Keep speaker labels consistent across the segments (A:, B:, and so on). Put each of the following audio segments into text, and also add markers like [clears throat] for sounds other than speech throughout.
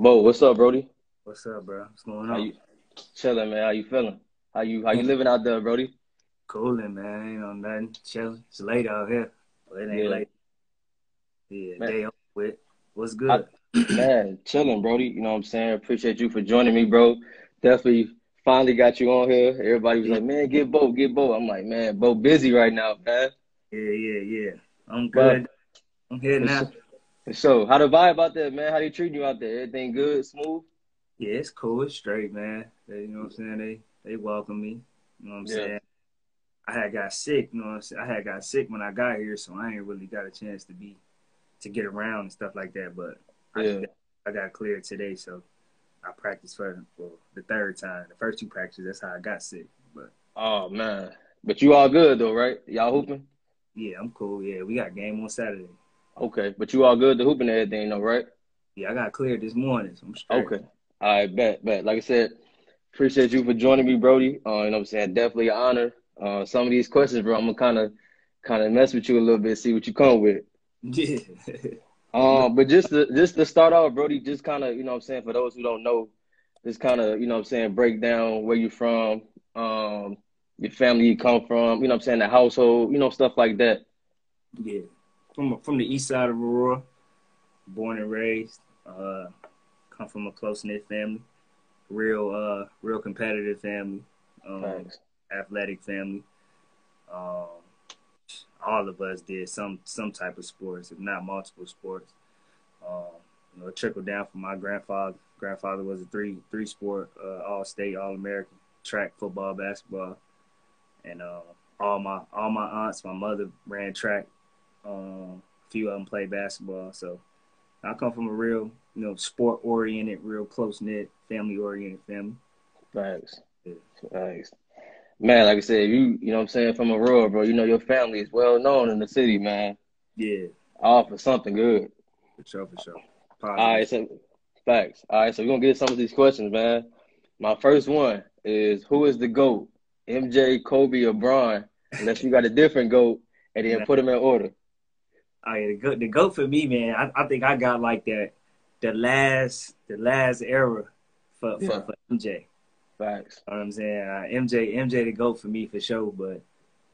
A: Bo, what's up, Brody?
B: What's up, bro? What's going
A: How
B: on?
A: you chilling, man? How you feeling? How you how you mm. living out there, Brody?
B: Cooling, man. Ain't on nothing. Chilling. It's late out here, but it ain't
A: Yeah.
B: late. Yeah,
A: Man.
B: day with. What's good? [clears throat]
A: Man, chilling, Brody. You know what I'm saying? Appreciate you for joining me, bro. Definitely finally got you on here. Everybody was like, man, get Bo, get Bo. I'm like, man, Bo busy right now, man.
B: yeah, yeah, yeah. I'm
A: But-
B: good. I'm here now.
A: So, how the vibe out there, man? How they treating you out there? Everything good, smooth?
B: Yeah, it's cool. It's straight, man. They, you know what I'm saying? They they welcome me. You know what I'm
A: Yeah.
B: saying? I had got sick. You know what I'm saying? I had got sick when I got here, so I ain't really got a chance to be to get around and stuff like that. But I,
A: Yeah.
B: I got cleared today, so I practiced for for the third time. The first two practices, that's how I got sick. But
A: Oh man. But you all good though, right? Y'all hooping?
B: yeah, I'm cool. Yeah, we got game on Saturday.
A: Okay. But you all good to hooping and everything though, right?
B: Yeah, I got cleared this morning, so I'm straight.
A: Okay. All right, bet, bet. Like I said, appreciate you for joining me, Brody. Uh, you know what I'm saying? Definitely an honor. Uh, some of these questions, bro, I'm gonna kind of, kind of mess with you a little bit, see what you come with.
B: Yeah.
A: Um, but just to, just to start off, Brody, just kind of, you know what I'm saying, for those who don't know, just kind of, you know what I'm saying, break down where you're from, um, your family you come from, you know what I'm saying, the household, you know, stuff like that.
B: yeah. From from the east side of Aurora, born and raised. Uh, come from a close knit family, real uh real competitive family, um, athletic family. Um, all of us did some some type of sports, if not multiple sports. Um, you know, it trickled down from my grandfather. Grandfather was a three three sport uh, all state, all American track, football, basketball, and uh, all my all my aunts, my mother ran track. Um, a few of them play basketball. So I come from a real you know sport oriented, real close knit, family oriented family.
A: Thanks.
B: Yeah.
A: Thanks. Man, like I said, you you know what I'm saying, from Aurora, bro, you know your family is well known in the city, man.
B: Yeah,
A: All for something good.
B: for sure, for sure.
A: All right,
B: Positive.
A: so facts. All right, so we're gonna get some of these questions, man. My first one is who is the GOAT? MJ, Kobe, or Bron? Unless you got a different GOAT, and then put them in order.
B: Oh yeah, the goat, the goat for me, man. I, I think I got like that, the last, the last era for for,
A: Yeah.
B: for MJ.
A: Facts.
B: You know what I'm saying? Uh, MJ, MJ the goat for me for sure. But you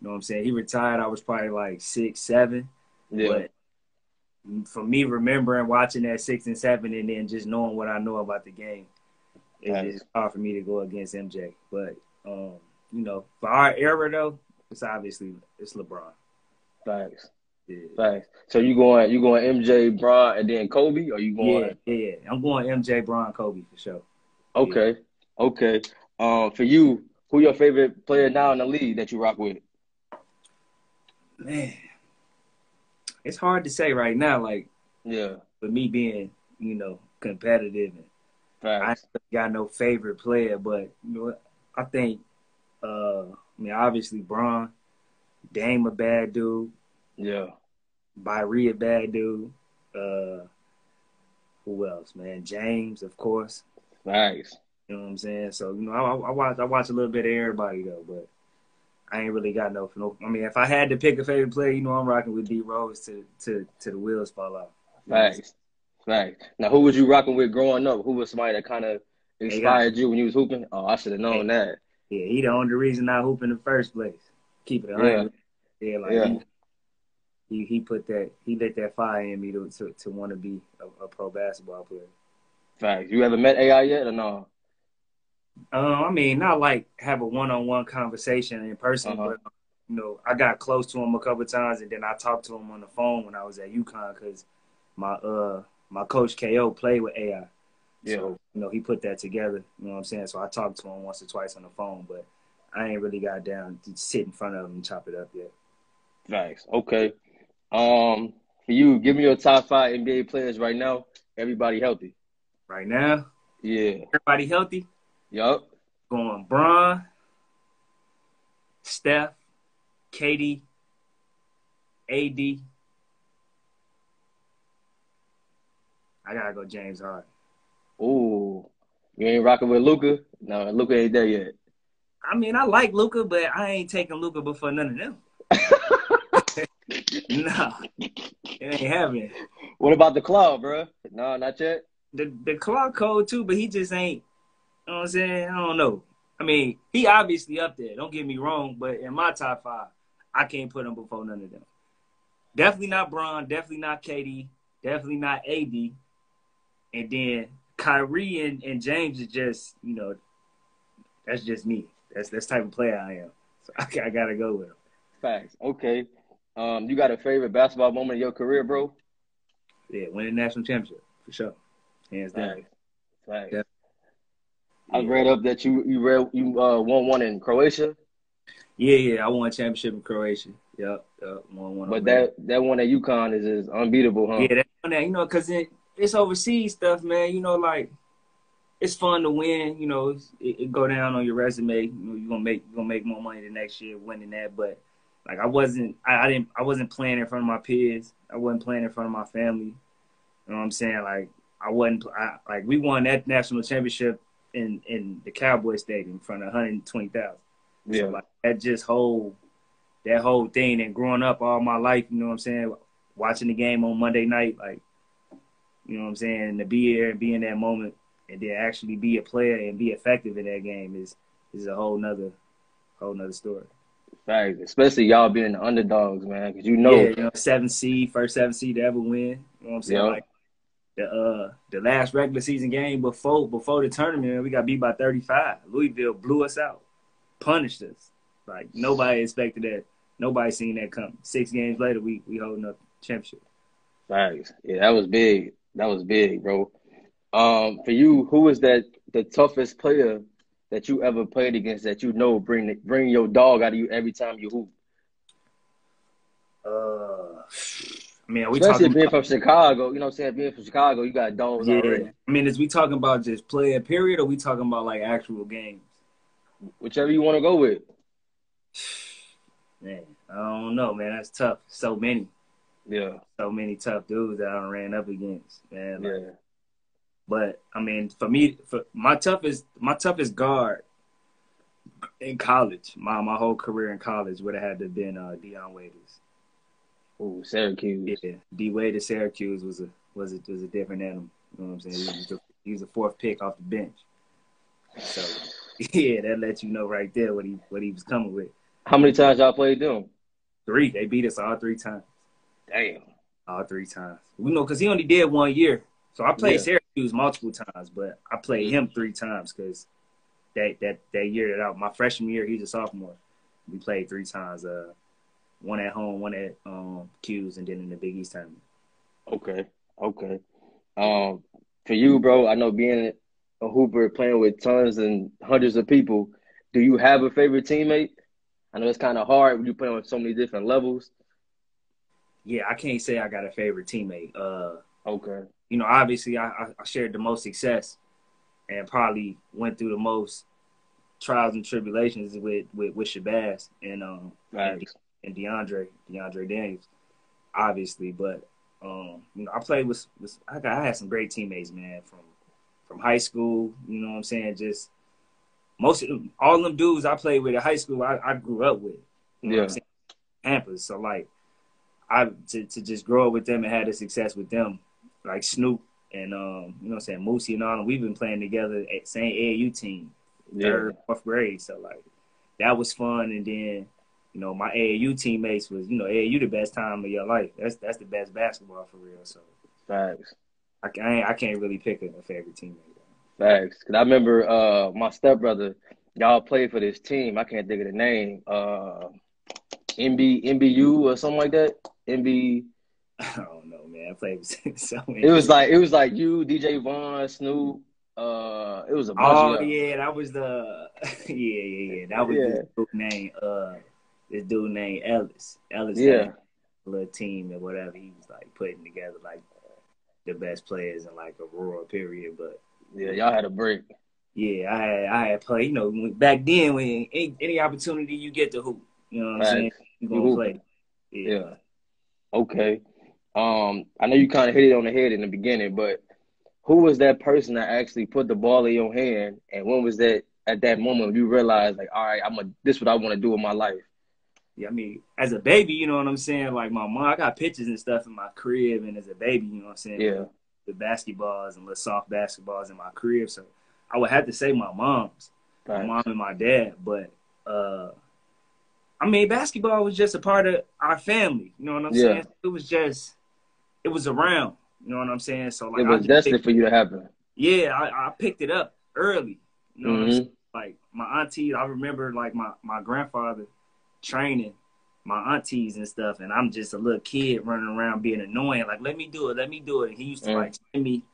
B: know what I'm saying? He retired. I was probably like six, seven.
A: Yeah.
B: But for me, remembering watching that six and seven, and then just knowing what I know about the game, it's hard for me to go against MJ. But um, you know, for our era though, it's obviously it's LeBron.
A: Facts.
B: Yeah.
A: Facts. So you going you going MJ, Bron, and then Kobe, or you
B: Yeah,
A: going?
B: yeah, yeah. I'm going MJ, Bron, Kobe for sure.
A: Okay. Okay. Um, for you, who your favorite player now in the league that you rock with?
B: Man, it's hard to say right now. Like
A: Yeah.
B: for me being, you know, competitive, and I
A: Facts.
B: ain't got no favorite player, but you know. I think, uh, I mean, obviously, Bron, Dame a bad dude,
A: Yeah.
B: Kyrie a bad dude. Uh, who else, man? James, of course.
A: Nice.
B: You know what I'm saying? So you know, I, I watch I watch a little bit of everybody though, but I ain't really got no. no I mean, if I had to pick a favorite player, you know, I'm rocking with D Rose to to to the wheels fall off.
A: Facts. Facts. Now, who was you rocking with growing up? Who was somebody that kind of inspired you when you was hooping? Oh, I should have known that.
B: Yeah, he the only reason I hoop in the first place. Keep it a hundred. Yeah, like
A: Yeah.
B: He, he he put that he lit that fire in me to to, to want to be a, a pro basketball player.
A: Facts. You ever met AI yet or no?
B: Um, I mean, not like have a one on one conversation in person,
A: Uh-huh.
B: but you know, I got close to him a couple times, and then I talked to him on the phone when I was at UConn because my uh my coach KO played with AI.
A: Yeah.
B: So, you know, he put that together. You know what I'm saying? So I talked to him once or twice on the phone, but I ain't really got down to sit in front of him and chop it up yet.
A: Facts. Okay. Um, for you, give me your top five NBA players right now. Everybody healthy.
B: Right now,
A: Yeah.
B: everybody healthy.
A: Yup.
B: Going Bron, Steph, KD, AD. I gotta go James Harden.
A: Ooh. You ain't rocking with Luka? No, Luka ain't there yet.
B: I mean, I like Luka, but I ain't taking Luka before none of them. No, it ain't happening.
A: What about the cloud, bro? No, not yet.
B: the the clock code too, but he just ain't. You know what I'm saying? I don't know. I mean, he obviously up there. Don't get me wrong, but in my top five, I can't put him before none of them. Definitely not Bron. Definitely not KD. Definitely not AD. And then Kyrie and, and James is just, you know, that's just me. That's that's type of player I am. So [laughs] I, I gotta go with him.
A: Facts. Okay. Um, you got a favorite basketball moment in your career, bro?
B: Yeah, winning the national championship for sure, hands down.
A: Facts. Yeah. I read up that you you read you uh, won one in Croatia.
B: Yeah, yeah, I won a championship in Croatia. Yep, yep, won one.
A: But that that one at UConn is, is unbeatable, huh?
B: Yeah, that one that you know, cause it, it's overseas stuff, man. You know, like it's fun to win. You know, it, it, go down on your resume. You know, you're gonna make you gonna make more money the next year winning that. But like, I wasn't, I, I didn't, I wasn't playing in front of my peers. I wasn't playing in front of my family. You know what I'm saying? Like, I wasn't, I, like, we won that national championship in in the Cowboy Stadium in front of 120,000. Yeah, so, like that just whole that whole thing and growing up all my life. You know what I'm saying? Watching the game on Monday night, like you know what I'm saying, and to be here and be in that moment and then actually be a player and be effective in that game is is a whole nother whole nother story.
A: Right, especially y'all being the underdogs, man, because you know,
B: yeah, you know, seven seed, first seven seed to ever win. You know what I'm saying? Yep. Like the uh the last regular season game before before the tournament, we got beat by 35. Louisville blew us out, punished us. Like nobody expected that. Nobody seen that come. Six games later, we we holding up championship.
A: Thanks. Yeah, that was big. That was big, bro. Um, for you, who was that the toughest player that you ever played against that you know bring bring your dog out of you every time you hoop?
B: Uh, I mean, we
A: especially being about, from Chicago. You know, what I'm saying being from Chicago, you got dogs yeah. already.
B: I mean, is we talking about just player period, or we talking about like actual games?
A: Whichever you want to go with.
B: Man, I don't know, man. That's tough. So many.
A: Yeah.
B: So many tough dudes that I ran up against, man.
A: Like, yeah.
B: But I mean, for me, for my toughest, my toughest guard in college, my my whole career in college would have had to have been uh, Dion Waiters.
A: Oh, Syracuse.
B: Yeah, D Wade at Syracuse was a was a was a different animal. You know what I'm saying? He was, a, he was a fourth pick off the bench. So [laughs] yeah, that lets you know right there what he what he was coming with.
A: How many times y'all played them?
B: Three. They beat us all three times.
A: Damn.
B: All three times. We know because he only did one year. So I played yeah. Syracuse multiple times, but I played him three times because that that that year that I, my freshman year, he's a sophomore. We played three times. Uh, one at home, one at um Q's, and then in the Big East tournament.
A: Okay, okay. Um, for you, bro, I know being a hooper, playing with tons and hundreds of people. Do you have a favorite teammate? I know it's kind of hard when you play on so many different levels.
B: Yeah, I can't say I got a favorite teammate. Uh,
A: okay.
B: You know, obviously, I, I shared the most success and probably went through the most trials and tribulations with with, with Shabazz and um and, De- and DeAndre DeAndre Daniels, obviously. But um, you know, I played with, with I got I had some great teammates, man, from from high school. You know what I'm saying? Just most of them, all them dudes I played with at high school, I, I grew up with. You know yeah. what I'm saying? Campus. So like, I to to just grow up with them and have the success with them, like Snoop and um, you know what I'm saying, Moosey and all them. We've been playing together at same AAU team, yeah. third, fourth grade. So like, that was fun. And then, you know, my AAU teammates was, you know, AAU the best time of your life. That's that's the best basketball for real. So
A: facts.
B: I, I, I can't really pick a, a favorite teammate.
A: Facts. Cause I remember uh, my stepbrother, y'all played for this team. I can't think of the name. Uh, MB MBU or something like that. MB. [laughs]
B: I don't know, man. I played so [laughs] many.
A: It was like it was like you, DJ Vaughn, Snoop. Uh, it was a bunch
B: oh yeah, that was the [laughs] yeah yeah yeah that was yeah. this dude named uh this dude named Ellis. Ellis yeah. little team or whatever. He was like putting together like the best players in like a rural period, but
A: yeah, y'all had a break.
B: Yeah, I had I had play. You know, back then when any, any opportunity you get to hoop, you know what I'm saying, you gonna play.
A: Yeah. yeah. Okay. Um, I know you kind of hit it on the head in the beginning, but who was that person that actually put the ball in your hand, and when was that at that moment you realized like, all right, I'm a this what I want to do in my life?
B: Yeah, I mean, as a baby, you know what I'm saying. Like my mom, I got pictures and stuff in my crib, and as a baby, you know what I'm saying.
A: Yeah
B: with basketballs and little soft basketballs in my crib. So I would have to say my mom's, my mom and my dad. But uh, I mean, basketball was just a part of our family. You know what I'm yeah. saying? It was just, it was around. You know what I'm saying? So like,
A: it was destined for you to happen.
B: Yeah, I, I picked it up early. You know mm-hmm. Like my auntie, I remember like my my grandfather training my aunties and stuff, and I'm just a little kid running around being annoying. Like, let me do it, let me do it. And he used to mm. like send me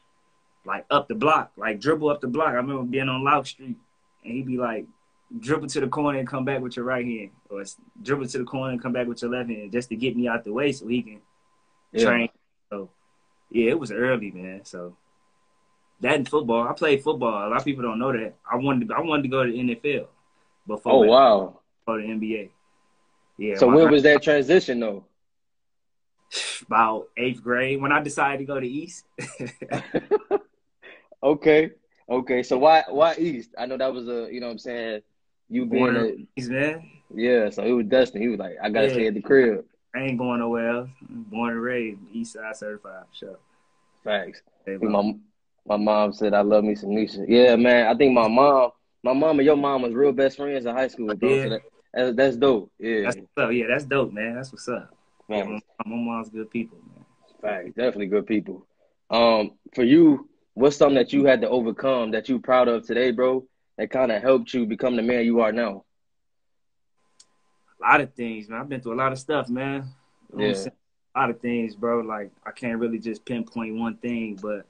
B: like up the block, like dribble up the block. I remember being on Loud Street, and he'd be like, dribble to the corner and come back with your right hand, or dribble to the corner and come back with your left hand, just to get me out the way so he can yeah. train. So, yeah, it was early, man. So that in football, I played football. A lot of people don't know that. I wanted to, I wanted to go to the NFL before.
A: Oh wow.
B: Go to NBA.
A: Yeah. So when was that transition though? [sighs]
B: About eighth grade when I decided to go to East. [laughs]
A: okay. Okay. So why why East? I know that was a you know what I'm saying you being a,
B: East man.
A: Yeah. So it was Dustin. He was like, I gotta yeah. stay at the crib.
B: I ain't going nowhere else. Born and raised East Side certified. Sure.
A: Facts. Hey, my my mom said I love me some Nisha. Yeah, man. I think my mom, my mom and your mom was real best friends in high school, bro. Yeah. So that, that's, that's dope. Yeah.
B: That's up. Yeah, that's dope, man. That's what's up. Yeah, my, my mom's good people, man.
A: Right, definitely good people. Um, for you, what's something that you had to overcome that you proud of today, bro? That kind of helped you become the man you are now.
B: A lot of things, man. I've been through a lot of stuff, man. You yeah. A lot of things, bro. Like I can't really just pinpoint one thing, but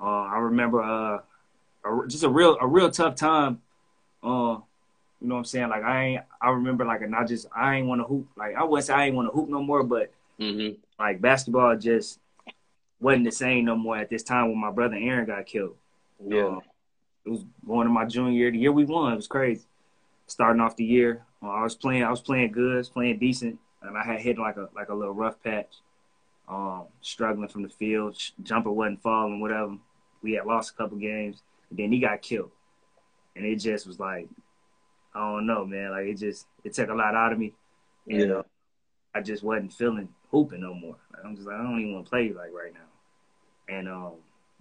B: uh, I remember uh, a, just a real a real tough time uh, you know what I'm saying? Like I ain't, I remember like, and I just, I ain't want to hoop. Like I wouldn't say I ain't want to hoop no more, but mm-hmm. like basketball just wasn't the same no more at this time when my brother Aaron got killed.
A: Yeah, um,
B: it was going to my junior year. The year we won, it was crazy. Starting off the year, uh, I was playing, I was playing good, was playing decent, and I had hit like a like a little rough patch. Um, struggling from the field, jumper wasn't falling, whatever. We had lost a couple games, and then he got killed, and it just was like I don't know, man. Like it just it took a lot out of me. And, yeah. Uh, I just wasn't feeling hooping no more. Like, I'm just like I don't even want to play like right now. And um,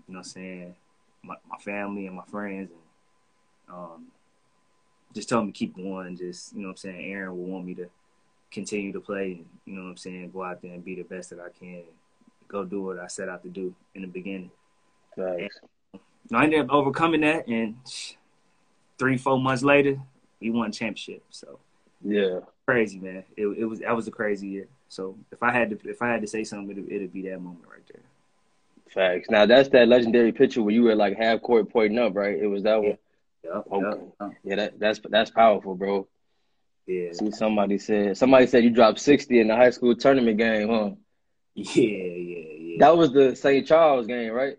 B: you know what I'm saying? My my family and my friends and um just told me to keep going, just you know what I'm saying, Aaron will want me to continue to play and you know what I'm saying, go out there and be the best that I can. Go do what I set out to do in the beginning.
A: Right.
B: And, I ended up overcoming that and three, four months later, we won championship. So
A: yeah,
B: crazy man. It, it was that was a crazy year. So if I had to if I had to say something, it'd, it'd be that moment right there.
A: Facts. Now that's that legendary picture where you were like half court pointing up, right? It was that
B: yeah.
A: one.
B: Yep,
A: okay. Yep. Yeah, that, that's that's powerful, bro.
B: Yeah.
A: See, somebody said somebody said you dropped sixty in the high school tournament game, huh?
B: Yeah, yeah, yeah.
A: That was the St. Charles game, right?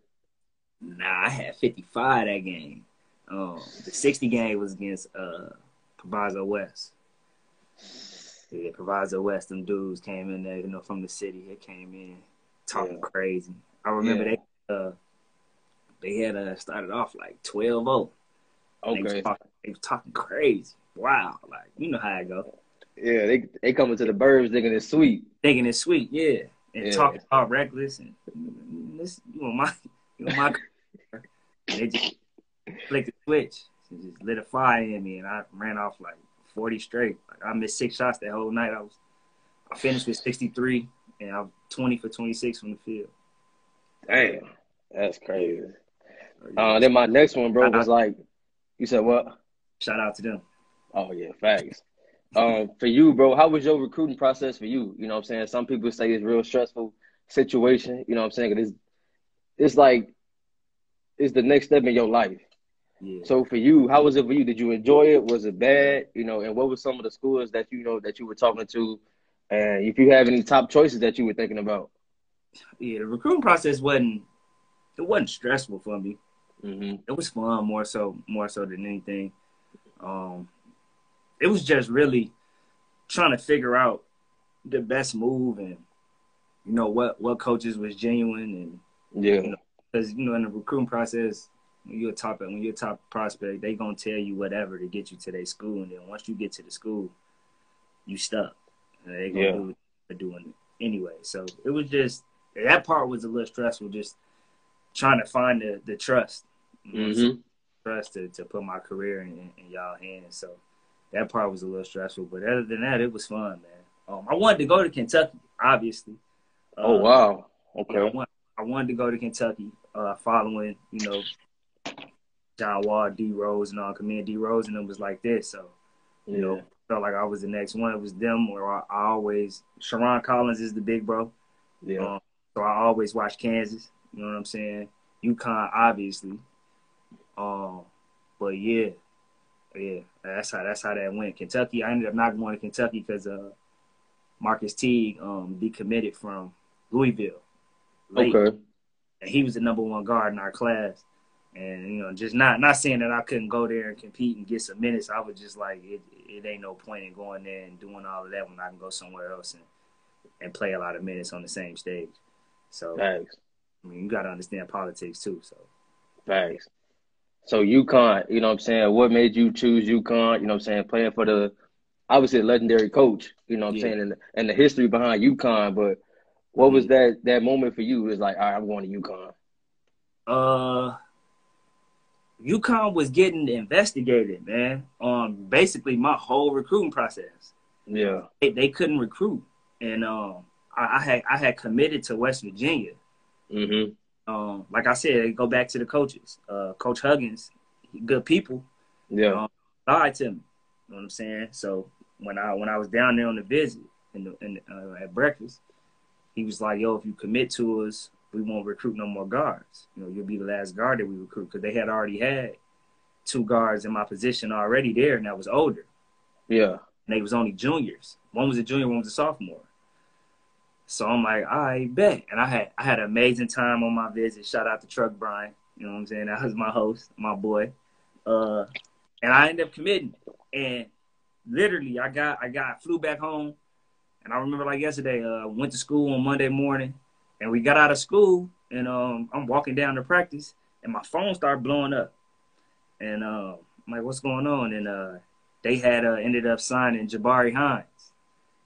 B: Nah, I had fifty five that game. Um, the sixty game was against uh Proviso West. Yeah, Proviso West, them dudes came in there, you know, from the city. They came in talking yeah. crazy. I remember yeah. they uh they had uh started off like 12-0.
A: Okay. They was,
B: talking, they was talking crazy. Wow, like you know how it go.
A: Yeah, they they coming to the burbs thinking it's sweet.
B: Thinking it's sweet, yeah. And yeah. talking all reckless and this you know my [laughs] you know my they just flicked the switch and just lit a fire in me, and I ran off like 40 straight. Like I missed six shots that whole night. I was I finished with 63, and I was 20 for 26 from the field.
A: Damn, that's crazy. Uh, then my next one, bro, was like, you said what?
B: Shout out to them.
A: Oh yeah, facts. um, for you, bro, how was your recruiting process for you? You know what I'm saying? Some people say it's real stressful situation. You know what I'm saying? It's it's like it's the next step in your life.
B: Yeah.
A: So for you, how was it for you? Did you enjoy it? Was it bad? You know, and what were some of the schools that you know that you were talking to? And if you have any top choices that you were thinking about?
B: Yeah, the recruiting process wasn't it wasn't stressful for me.
A: Mm-hmm.
B: It was fun more so more so than anything. Um, it was just really trying to figure out the best move and you know what what coaches was genuine
A: and yeah
B: because you, know, you know in the recruiting process when you're a top when you're a top prospect, they gonna tell you whatever to get you to their school, and then once you get to the school, you stuck. And they gonna yeah. do what doing anyway. So it was just that part was a little stressful, just trying to find the the trust,
A: Mm-hmm.
B: trust to, to put my career in, in y'all hands. So that part was a little stressful, but other than that, it was fun, man. Um, I wanted to go to Kentucky, obviously.
A: Oh
B: Uh,
A: wow. Okay.
B: I, want, I wanted to go to Kentucky, uh, following you know John Wall, D Rose, and all. Cause me and D Rose and it was like this, so you
A: Yeah.
B: know felt like I was the next one. It was them, or I, I always Sherron Collins is the big bro.
A: Yeah.
B: Um, so I always watch Kansas. You know what I'm saying? UConn, obviously. Um, but yeah, yeah, that's how that's how that went. Kentucky, I ended up not going to Kentucky because uh, Marquis Teague um decommitted from Louisville. late.
A: Okay.
B: And he was the number one guard in our class. And you know, just not not saying that I couldn't go there and compete and get some minutes. I was just like, it it ain't no point in going there and doing all of that when I can go somewhere else and and play a lot of minutes on the same stage. So
A: Thanks.
B: I mean, you got to understand politics too. So
A: Thanks. So UConn, you know what I'm saying? What made you choose UConn? You know what I'm saying? Playing for the obviously a legendary coach, you know what I'm
B: Yeah.
A: saying, and, and the history behind UConn, but what was that that moment for you? It was like, all right, I'm going to UConn.
B: Uh, UConn was getting investigated, man, on basically my whole recruiting process.
A: Yeah.
B: They, they couldn't recruit, and um, I, I had I had committed to West Virginia.
A: Mm-hmm.
B: Um, like I said, go back to the coaches. Uh, Coach Huggins, good people,
A: Yeah.
B: um, lied to me. You know what I'm saying? So when I when I was down there on the visit in the, in the, uh, at breakfast, he was like, "Yo, if you commit to us, we won't recruit no more guards. You know, you'll be the last guard that we recruit because they had already had two guards in my position already there, and I was older,
A: Yeah.
B: and they was only juniors. One was a junior, one was a sophomore. So I'm like, I bet, and I had I had an amazing time on my visit. Shout out to Truck Bryant. You know what I'm saying? That was my host, my boy. Uh, and I ended up committing. And literally, I got I got flew back home, and I remember like yesterday. Uh, went to school on Monday morning, and we got out of school, and um, I'm walking down to practice, and my phone started blowing up, and uh, I'm like, what's going on? And uh, they had uh, ended up signing Jabarie Hinds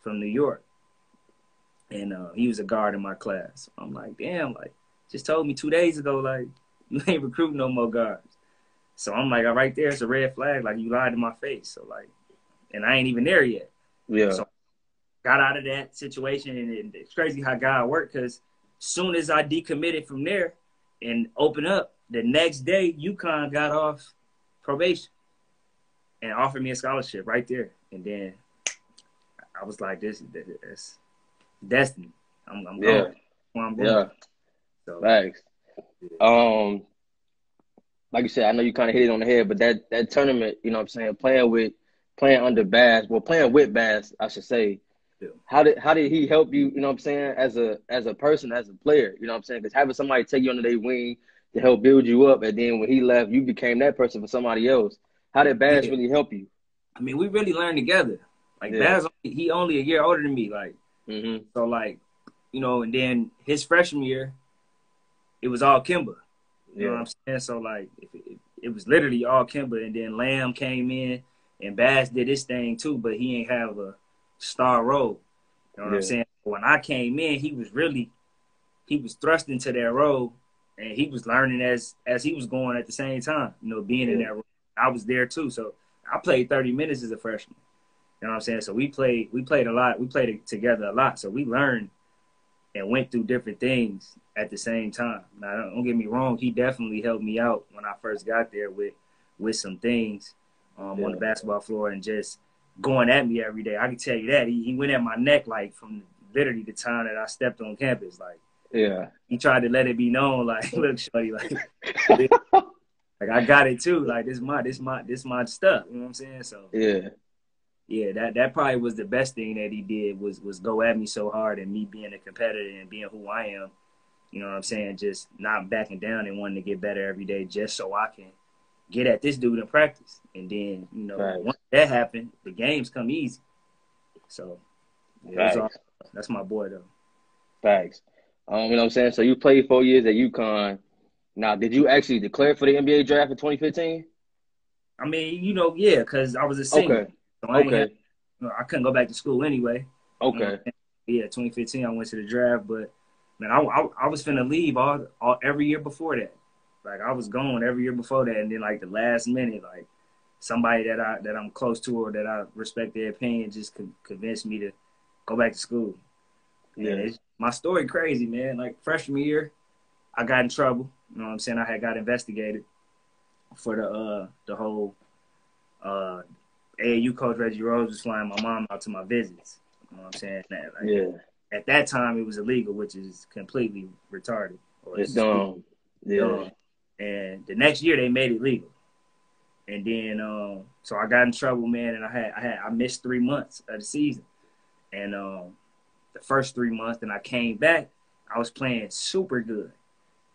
B: from New York, and uh, he was a guard in my class. I'm like, damn, like just told me two days ago, like [laughs] you ain't recruiting no more guards. So I'm like, all right, there, it's a red flag. Like you lied to my face. So like, and I ain't even there yet.
A: Yeah.
B: So- Got out of that situation, and it's crazy how God worked. Because soon as I decommitted from there and opened up, the next day UConn got off probation and offered me a scholarship right there. And then I was like, this is destiny. I'm, I'm
A: Yeah.
B: going. I'm
A: yeah.
B: So,
A: Thanks. Um, like you said, I know you kind of hit it on the head, but that that tournament, you know, what I'm saying, playing with, playing under Baz, well, playing with Baz, I should say.
B: Yeah.
A: How did how did he help you? You know, what I'm saying, as a as a person, as a player. You know, what I'm saying, because having somebody take you under their wing to help build you up, and then when he left, you became that person for somebody else. How did Baz
B: Yeah.
A: really help you?
B: I mean, we really learned together. Like
A: Yeah.
B: Baz, he only a year older than me. Like
A: Mm-hmm.
B: so, like you know. And then his freshman year, it was all Kemba. You know what I'm saying? So like, if it, it was literally all Kemba, and then Lamb came in, and Baz did his thing too, but he ain't have a star role. You know what
A: Yeah.
B: I'm saying? When I came in, he was really, he was thrust into that role, and he was learning as as he was going at the same time. You know, being in that role, I was there too. So I played 30 minutes as a freshman. You know what I'm saying? So we played, we played a lot. We played together a lot. So we learned and went through different things at the same time. Now, don't don't get me wrong. He definitely helped me out when I first got there with with some things um, on the basketball floor and just going at me every day. I can tell you that he, he went at my neck like from literally the time that I stepped on campus. Like
A: Yeah.
B: he tried to let it be known, [laughs] like, look, shorty, like, [laughs] like I got it too. Like this my this my this my stuff. You know what I'm saying? So
A: Yeah.
B: Yeah, that that probably was the best thing that he did was was go at me so hard and me being a competitor and being who I am. You know what I'm saying? Just not backing down and wanting to get better every day just so I can get at this dude in practice. And then, you know,
A: Right.
B: once that happened, the games come easy. So yeah, it was all, that's my boy though.
A: Facts. Um, you know what I'm saying? So you played four years at UConn. Now, did you actually declare for the NBA draft in 2015?
B: I mean, you know, yeah, because I was a senior.
A: Okay.
B: So I,
A: Okay.
B: I couldn't go back to school anyway.
A: Okay.
B: Yeah, 2015, I went to the draft, but man, I, I, I was finna leave all, all every year before that. Like I was going every year before that, and then like the last minute, like somebody that I that I'm close to or that I respect their opinion just con- convinced me to go back to school. Yeah, my story crazy, man. Like freshman year, I got in trouble. You know what I'm saying? I had got investigated for the uh the whole uh AAU coach Reggie Rose was flying my mom out to my visits. You know what I'm saying? That, like,
A: yeah.
B: At that time, it was illegal, which is completely retarded.
A: It's dumb. Yeah. Dumb.
B: And the next year, they made it legal. And then, um, so I got in trouble, man, and I had I had I missed three months of the season, and um, the first three months, then I came back, I was playing super good,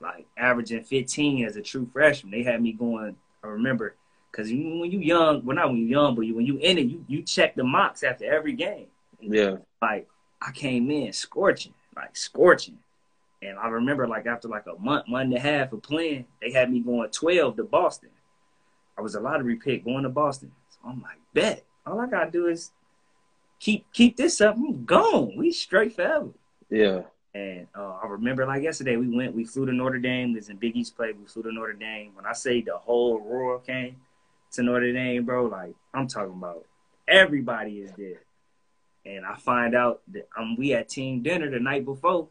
B: like averaging 15 as a true freshman. They had me going. I remember because when you young, well not when you young, but you, when you in it, you you check the mocks after every game.
A: Yeah.
B: Like I came in scorching, like scorching. And I remember like after like a month, month and a half of playing, they had me going 12 to Boston. I was a lottery pick going to Boston. So I'm like, bet. All I gotta do is keep keep this up. I'm gone. We straight forever.
A: Yeah.
B: And uh, I remember like yesterday, we went, we flew to Notre Dame. This in Big East play. We flew to Notre Dame. When I say the whole roar came to Notre Dame, bro, like I'm talking about everybody is there. And I find out that um, we had team dinner the night before,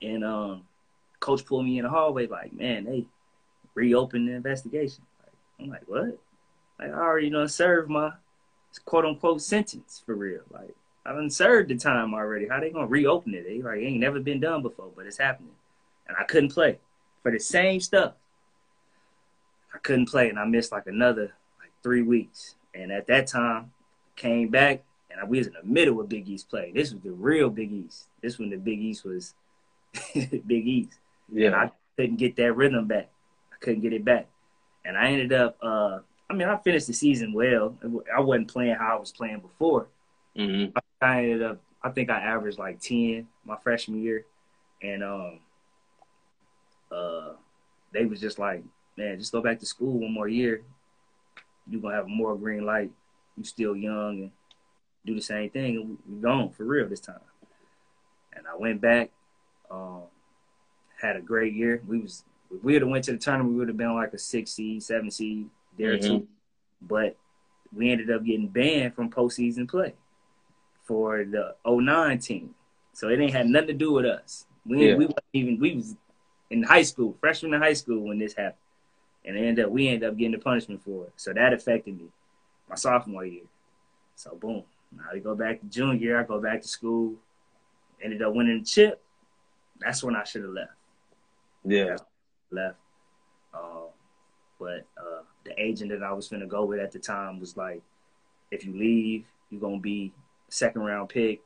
B: and um, coach pulled me in the hallway like, man, they reopened the investigation. I'm like, what? Like I already done served my quote unquote sentence for real. Like I done served the time already. How they gonna reopen it? They like it ain't never been done before, but it's happening. And I couldn't play for the same stuff. I couldn't play, and I missed like another like three weeks. And at that time, came back and we was in the middle of Big East play. This was the real Big East. This when the Big East was [laughs] Big East.
A: Yeah. And
B: I couldn't get that rhythm back. I couldn't get it back. And I ended up uh I mean I finished the season well. I wasn't playing how I was playing before.
A: Mm-hmm.
B: I ended up I think I averaged like 10 my freshman year. And um uh they was just like, man, just go back to school one more year. You're gonna have more green light. You still young and do the same thing, and we gone for real this time. And I went back, um, had a great year. We was if we would have went to the tournament, we would have been like a six seed, seven seed there mm-hmm. too. But we ended up getting banned from postseason play for the 09 team. So it ain't had nothing to do with us. We yeah. we wasn't even we was in high school, freshman in high school when this happened. And ended up we ended up getting the punishment for it. So that affected me my sophomore year. So boom. Now I go back to junior year, I go back to school, ended up winning the chip. That's when I should have left.
A: Yeah.
B: Left. Uh, but uh, the agent that I was gonna go with at the time was like, if you leave, you're gonna be second round pick,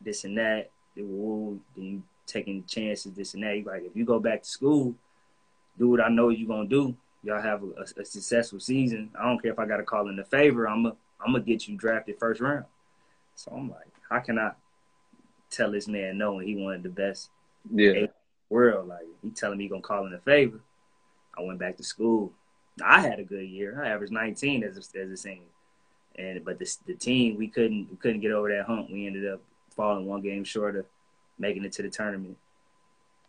B: this and that. They then you taking chances, this and that. You like if you go back to school, do what I know you're gonna do. Y'all have a, a, successful season. I don't care if I got to call in a favor. I'm a, I'm gonna get you drafted first round. So I'm like, how can I tell this man no when he wanted the best
A: yeah.
B: The world? Like he telling me he gonna call in a favor. I went back to school. I had a good year. I averaged 19 as a, as a senior, and but the the team we couldn't we couldn't get over that hump. We ended up falling one game short of making it to the tournament,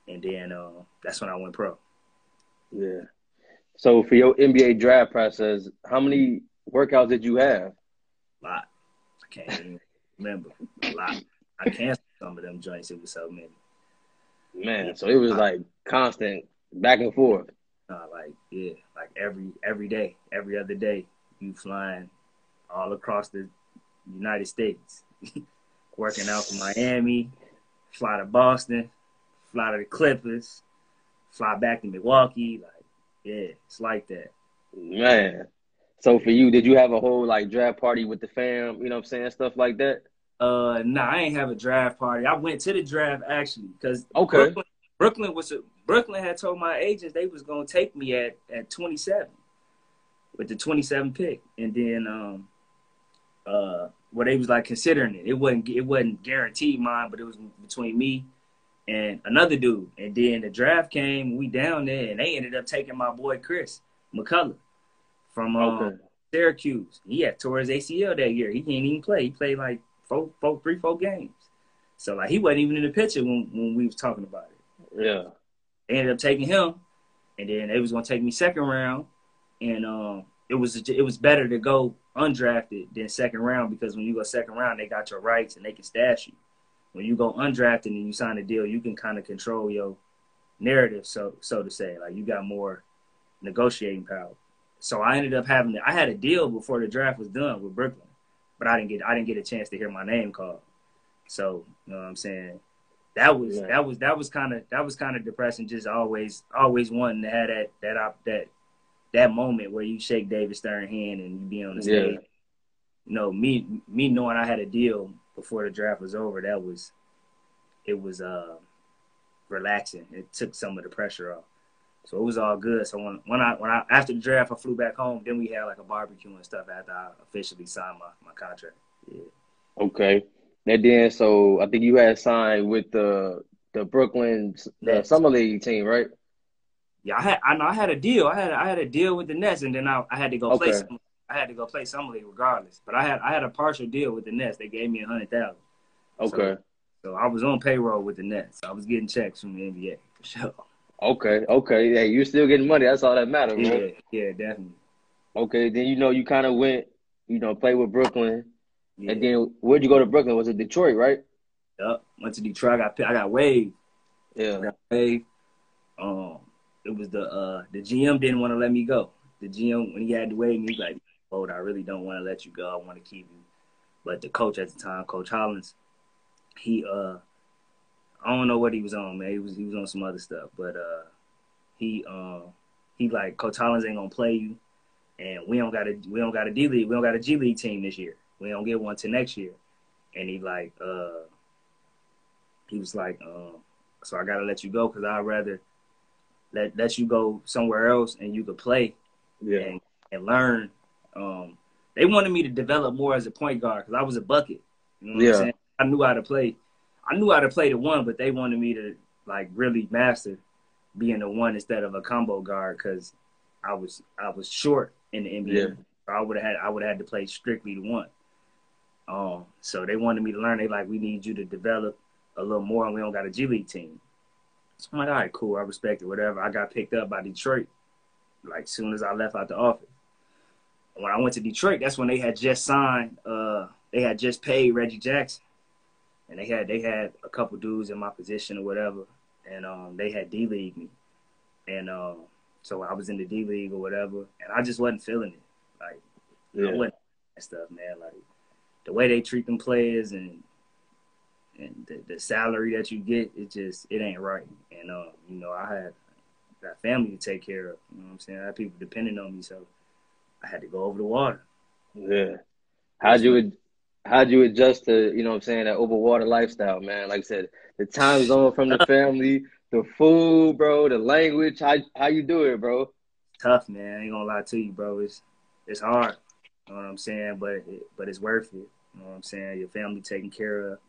B: and then uh, that's when I went pro.
A: Yeah. So for your NBA draft process, how many workouts did you have?
B: A lot. I can't even remember a lot. I canceled some of them joints. It was so many.
A: Man, so it was like constant back and forth.
B: Uh, like yeah, like every every day, every other day, you flying all across the United States, [laughs] working out from Miami, fly to Boston, fly to the Clippers, fly back to Milwaukee. Like yeah, it's like that.
A: Man, so for you, did you have a whole like draft party with the fam? You know what I'm saying, stuff like that.
B: Uh, nah, I ain't have a draft party. I went to the draft actually because
A: okay,
B: Brooklyn, Brooklyn was a, Brooklyn had told my agents they was gonna take me at at 27 with the 27 pick, and then um, uh, what they was like considering it. It wasn't it wasn't guaranteed mine, but it was between me and another dude. And then the draft came, we down there, and they ended up taking my boy Chris McCullough from um, okay. Syracuse. He had tore his ACL that year. He didn't even play. He played like four, four, three, four games. So like he wasn't even in the picture when when we was talking about it.
A: Yeah.
B: They ended up taking him, and then they was gonna take me second round, and um, it was it was better to go undrafted than second round because when you go second round, they got your rights and they can stash you. When you go undrafted and you sign a deal, you can kind of control your narrative, so so to say. Like you got more negotiating power. So I ended up having to, I had a deal before the draft was done with Brooklyn, but I didn't get I didn't get a chance to hear my name called. So you know what I'm saying. That was yeah. that was that was kind of that was kind of depressing. Just always always wanting to have that that op, that that moment where you shake David Stern hand and you be on the stage. Yeah. You know me me knowing I had a deal before the draft was over. That was it was uh relaxing. It took some of the pressure off. So it was all good. So when when I when I after the draft I flew back home, then we had like a barbecue and stuff after I officially signed my, my contract. Yeah.
A: Okay. And then so I think you had signed with the the Brooklyn the summer league team, right?
B: Yeah, I had I know I had a deal. I had I had a deal with the Nets, and then I, I had to go okay. play. Some, I had to go play summer league regardless. But I had I had a partial deal with the Nets. They gave me a hundred thousand.
A: Okay.
B: So, so I was on payroll with the Nets. I was getting checks from the NBA for sure.
A: Okay, okay. Yeah, you're still getting money. That's all that matters,
B: yeah,
A: bro.
B: Yeah, definitely.
A: Okay, then you know you kind of went, you know, play with Brooklyn, yeah. and then where'd you go to Brooklyn? Was it Detroit, right?
B: Yep, went to Detroit. I got I got waived.
A: Yeah, I
B: got waived. Um, it was the uh the GM didn't want to let me go. The GM when he had to waive me, he was like, "Oh, I really don't want to let you go. I want to keep you." But the coach at the time, Coach Hollins, he uh I don't know what he was on, man. He was he was on some other stuff, but uh he um he like Coach Hollins ain't gonna play you, and we don't got a we don't got a D league we don't got a G League team this year. We don't get one to next year, and he like uh he was like um so I gotta let you go because I'd rather let let you go somewhere else and you could play
A: yeah.
B: and, and learn. Um, they wanted me to develop more as a point guard because I was a bucket. You know yeah. i knew how to play. I knew how to play the one, but they wanted me to like really master being the one instead of a combo guard because I was I was short in the NBA. Yeah. I would have had I would have had to play strictly the one. Um, so they wanted me to learn. They like we need you to develop a little more, and we don't got a G League team. So I'm like, all right, cool, I respect it, whatever. I got picked up by Detroit, like soon as I left out the office. When I went to Detroit, that's when they had just signed. Uh, they had just paid Reggie Jackson and they had they had a couple dudes in my position or whatever, and um, they had D League me, and um, so I was in the D League or whatever, and I just wasn't feeling it. Like, yeah. I wasn't that stuff, man. Like the way they treat them players and and the, the salary that you get, it just it ain't right. And um, you know, I had got family to take care of. You know what I'm saying? I had people depending on me, so I had to go over the water.
A: Yeah. How'd you how'd you adjust to, you know what I'm saying, that overwater lifestyle, man? Like I said, the time zone from the [laughs] family, the food, bro, the language, how how you do it, bro?
B: Tough, man. I ain't gonna lie to you, bro. It's it's hard. You know what I'm saying? But it, but it's worth it. You know what I'm saying? Your family taken care of.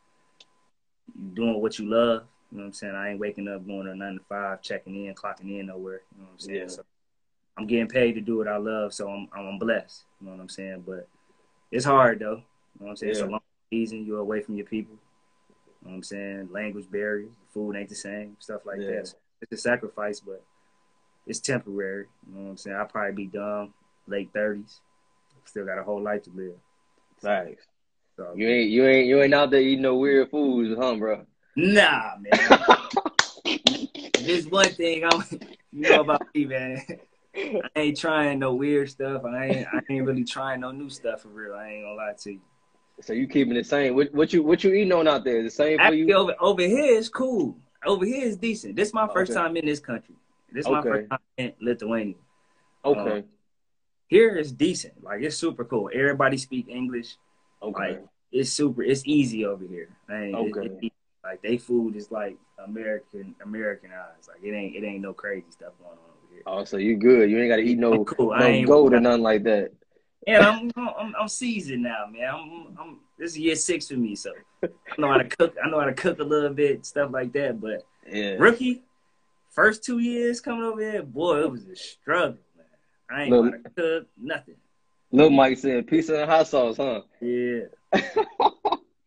B: You doing what you love. You know what I'm saying? I ain't waking up going to nine to five, checking in, clocking in nowhere. You know what I'm saying? Yeah. So I'm getting paid to do what I love, so I'm I'm blessed. You know what I'm saying? But it's hard though. You know what I'm saying? Yeah. It's a long season. You're away from your people. You know what I'm saying? Language barriers, food ain't the same, stuff like yeah. that. So it's a sacrifice, but it's temporary. You know what I'm saying? I'll probably be done late thirties. Still got a whole life to live.
A: Thanks. So, you ain't you ain't you ain't out there eating no weird foods, huh, bro?
B: Nah, man. [laughs] There's one thing I'm you know about me, man. [laughs] I ain't trying no weird stuff. I ain't I ain't really trying no new stuff for real. I ain't gonna lie to you.
A: So you keeping the same? What, what you what you eating on out there? The same for
B: Actually, you? Over over here is cool. Over here is decent. This is my first okay. time in this country. This is okay. my first time in Lithuania.
A: Okay. Um,
B: here is decent. Like it's super cool. Everybody speak English.
A: Okay.
B: Like, it's super. It's easy over here. Man,
A: okay.
B: It, it, like they food is like American Americanized. Like it ain't it ain't no crazy stuff going on.
A: Oh, so you good? You ain't got to eat no [laughs] cool. no goat or nothing like that.
B: Yeah, I'm, I'm I'm seasoned now, man. I'm, I'm this is year six for me, so I know how to cook. I know how to cook a little bit, stuff like that. But
A: yeah.
B: rookie, first two years coming over here, boy, it was a struggle, man. I ain't how to cook nothing.
A: Little Mike said pizza and hot sauce, huh?
B: Yeah. [laughs]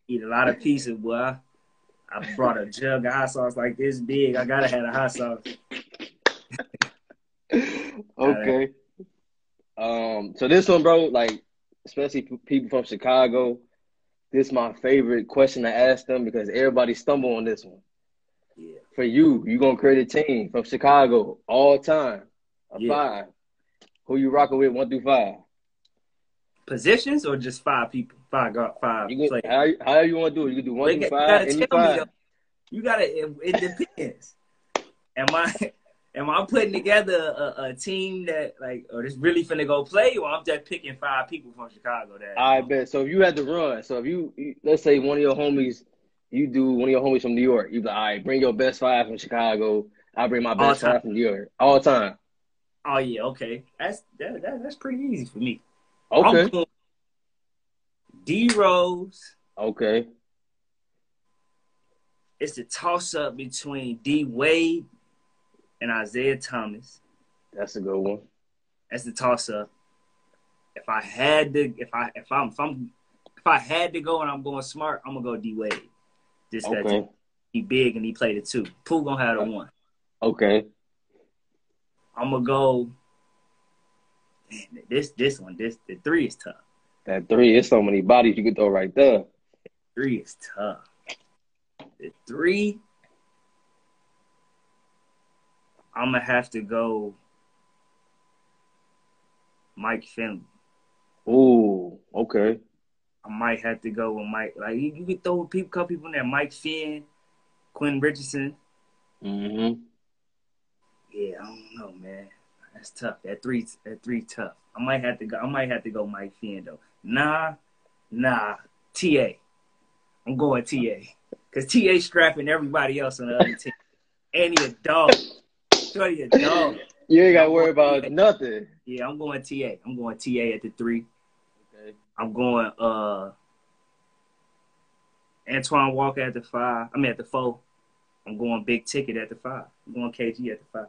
B: Eat a lot of pizza, boy. I brought a jug of hot sauce like this big. I gotta have a hot sauce. [laughs]
A: okay. Um. So this one, bro, like, especially people from Chicago, this is my favorite question to ask them because everybody stumble on this one.
B: Yeah.
A: For you, you gonna create a team from Chicago all time, a
B: Yeah.
A: five. Who you rocking with, one through five?
B: Positions or just five people? Five guard, five
A: You
B: players.
A: can, how, however you want to do it. You can do one
B: They
A: through
B: got-
A: five,
B: you gotta tell me
A: five.
B: You gotta. It, it depends. am I am I putting together a, a team that like, oh, or just really finna go play, or I'm just picking five people from Chicago that?
A: I bet. So if you had to run, so if you, let's say one of your homies, you do one of your homies from New York, you be like, all right, bring your best five from Chicago. I bring my best five from New York all the time.
B: Oh yeah, okay. That's that, that that's pretty easy for me.
A: Okay,
B: D Rose.
A: okay,
B: It's a toss up between D Wade and Isiah Thomas.
A: that's a good one.
B: That's the toss up. If I had to, if I if I'm if I'm if I had to go and I'm going smart, I'm gonna go D Wade. Just that
A: Okay,
B: he big and he played it too. Pooh gonna have the one.
A: okay,
B: I'm gonna go. Man, this this one this the three is tough.
A: that three is so many bodies you could throw right there.
B: Three is tough. The three, I'm gonna have to go. Mike Finley.
A: Ooh, okay,
B: I might have to go with Mike. Like you, you could throw people, couple people in there. Mike Finn, Quinn Richardson.
A: mm-hmm.
B: Yeah, I don't know, man. That's tough. That three, that three tough. I might have to go. I might have to go Mike Finn though. Nah, nah. Ta. I'm going Ta. Cause Ta strapping everybody else on the other team. And he a dog. Shorty a dog. [laughs]
A: You ain't got to worry about nothing.
B: Yeah, I'm going Ta. I'm going Ta at the three.
A: Okay,
B: I'm going uh Antoine Walker at the five. I mean at the four. I'm going big ticket at the five. I'm going KG at the five.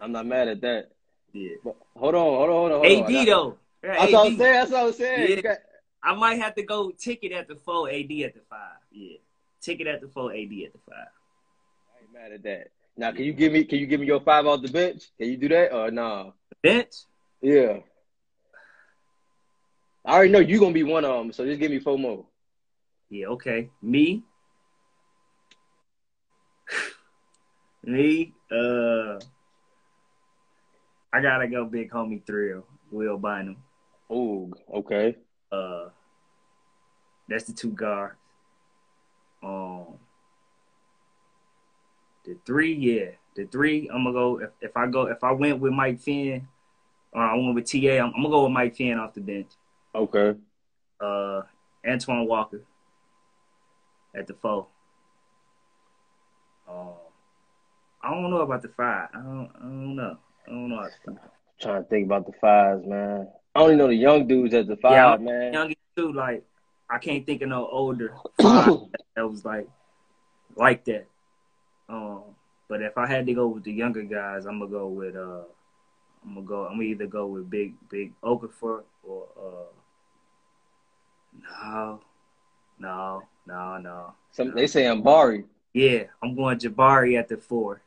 A: I'm not mad at that.
B: Yeah.
A: But hold on, hold on, hold on. Hold
B: AD
A: got-
B: though. Yeah,
A: That's what I was saying. That's what I was saying.
B: Yeah.
A: Got,
B: I might have to go ticket at the four, AD at the five. Yeah. Ticket at the four, AD at the five.
A: I ain't mad at that. Now, can you give me? Can you give me your five off the bench? Can you do that or no?
B: Bench?
A: Yeah. I already know you're gonna be one of them, so just give me four more.
B: Yeah, okay. Me. [sighs] Me, uh I gotta go big homie thrill. Will Bynum.
A: Ooh, okay.
B: Uh that's the two guards. Um the three, yeah. The three, I'm gonna go if, if I go if I went with Mike Finn or I went with TA, I'm, I'm gonna go with Mike Finn off the bench.
A: Okay.
B: uh Antoine Walker at the four. Um, I don't know about the five. I don't. I don't know. I don't know. Five.
A: trying to think about the fives, man. I only know the young dudes at the five,
B: Yeah,
A: man.
B: Young too. Like I can't think of no older five [coughs] that was like like that. Um, but if I had to go with the younger guys, I'm gonna go with uh, I'm gonna go. I'm gonna either go with Big Big Okafor or uh, no, no, no, no.
A: Some they saying Bari.
B: Yeah, I'm going Jabari at the four,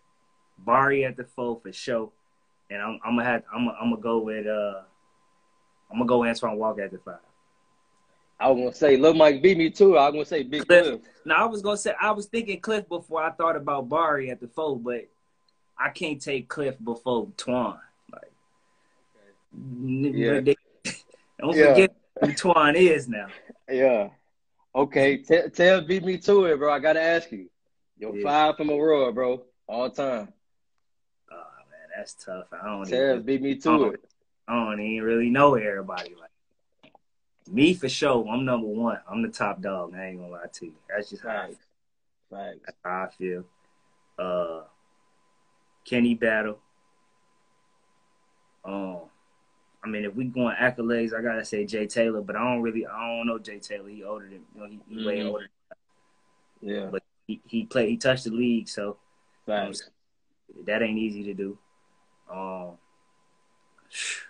B: Bari at the four for sure, and I'm, I'm gonna have I'm gonna, I'm gonna go with uh I'm gonna go Antoine Walker at the five.
A: I was gonna say Lil Mike beat me too. I was gonna say Big
B: Cliff.
A: Cliff.
B: Now I was gonna say I was thinking Cliff before I thought about Bari at the four, but I can't take Cliff before Twan. Like,
A: Yeah.
B: they- [laughs] don't
A: Yeah.
B: forget who Twan is now.
A: Yeah. Okay. Tell beat me to it, bro. I gotta ask you. Your
B: Yeah.
A: five from Aurora, bro. All time.
B: Oh man, that's tough. I don't
A: Tell
B: even,
A: beat me to
B: Oh.
A: it.
B: I don't even really know everybody. Like me for sure, I'm number one. I'm the top dog. I ain't gonna lie to you. That's just how.
A: Facts.
B: that's how I feel. Uh, Kenny Battle. Um, I mean, if we going accolades, I gotta say Jay Taylor, but I don't really, I don't know Jay Taylor. He older than, you know, he, he way
A: Mhm.
B: older.
A: Yeah.
B: But he, he played, he touched the league, so
A: Facts.
B: that ain't easy to do. Um, man.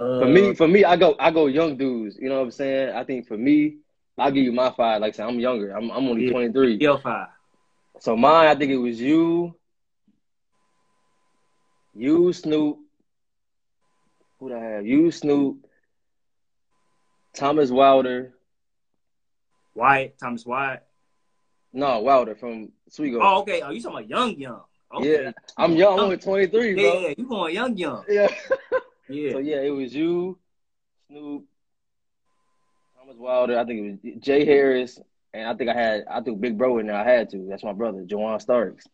B: Uh,
A: For me, for me, I go I go young dudes. You know what I'm saying? I think for me, I'll give you my five. Like I said, I'm younger. I'm I'm only
B: Yeah.
A: 23.
B: Your five.
A: So mine, I think it was you, you Snoop. Who would I have? You Snoop, Thomas Wilder.
B: Wyatt, Thomas Wyatt.
A: No, Wilder from Sweego.
B: Oh, okay. Oh, you talking about young, young. Okay.
A: Yeah, I'm young. I'm only 23,
B: Yeah,
A: bro.
B: yeah, you going young, young.
A: Yeah. [laughs]
B: Yeah.
A: So yeah, it was you, Snoop, Thomas Wilder. I think it was Jay Harris, and I think I had I threw Big Bro in there. I had to. That's my brother, Jawan Starks.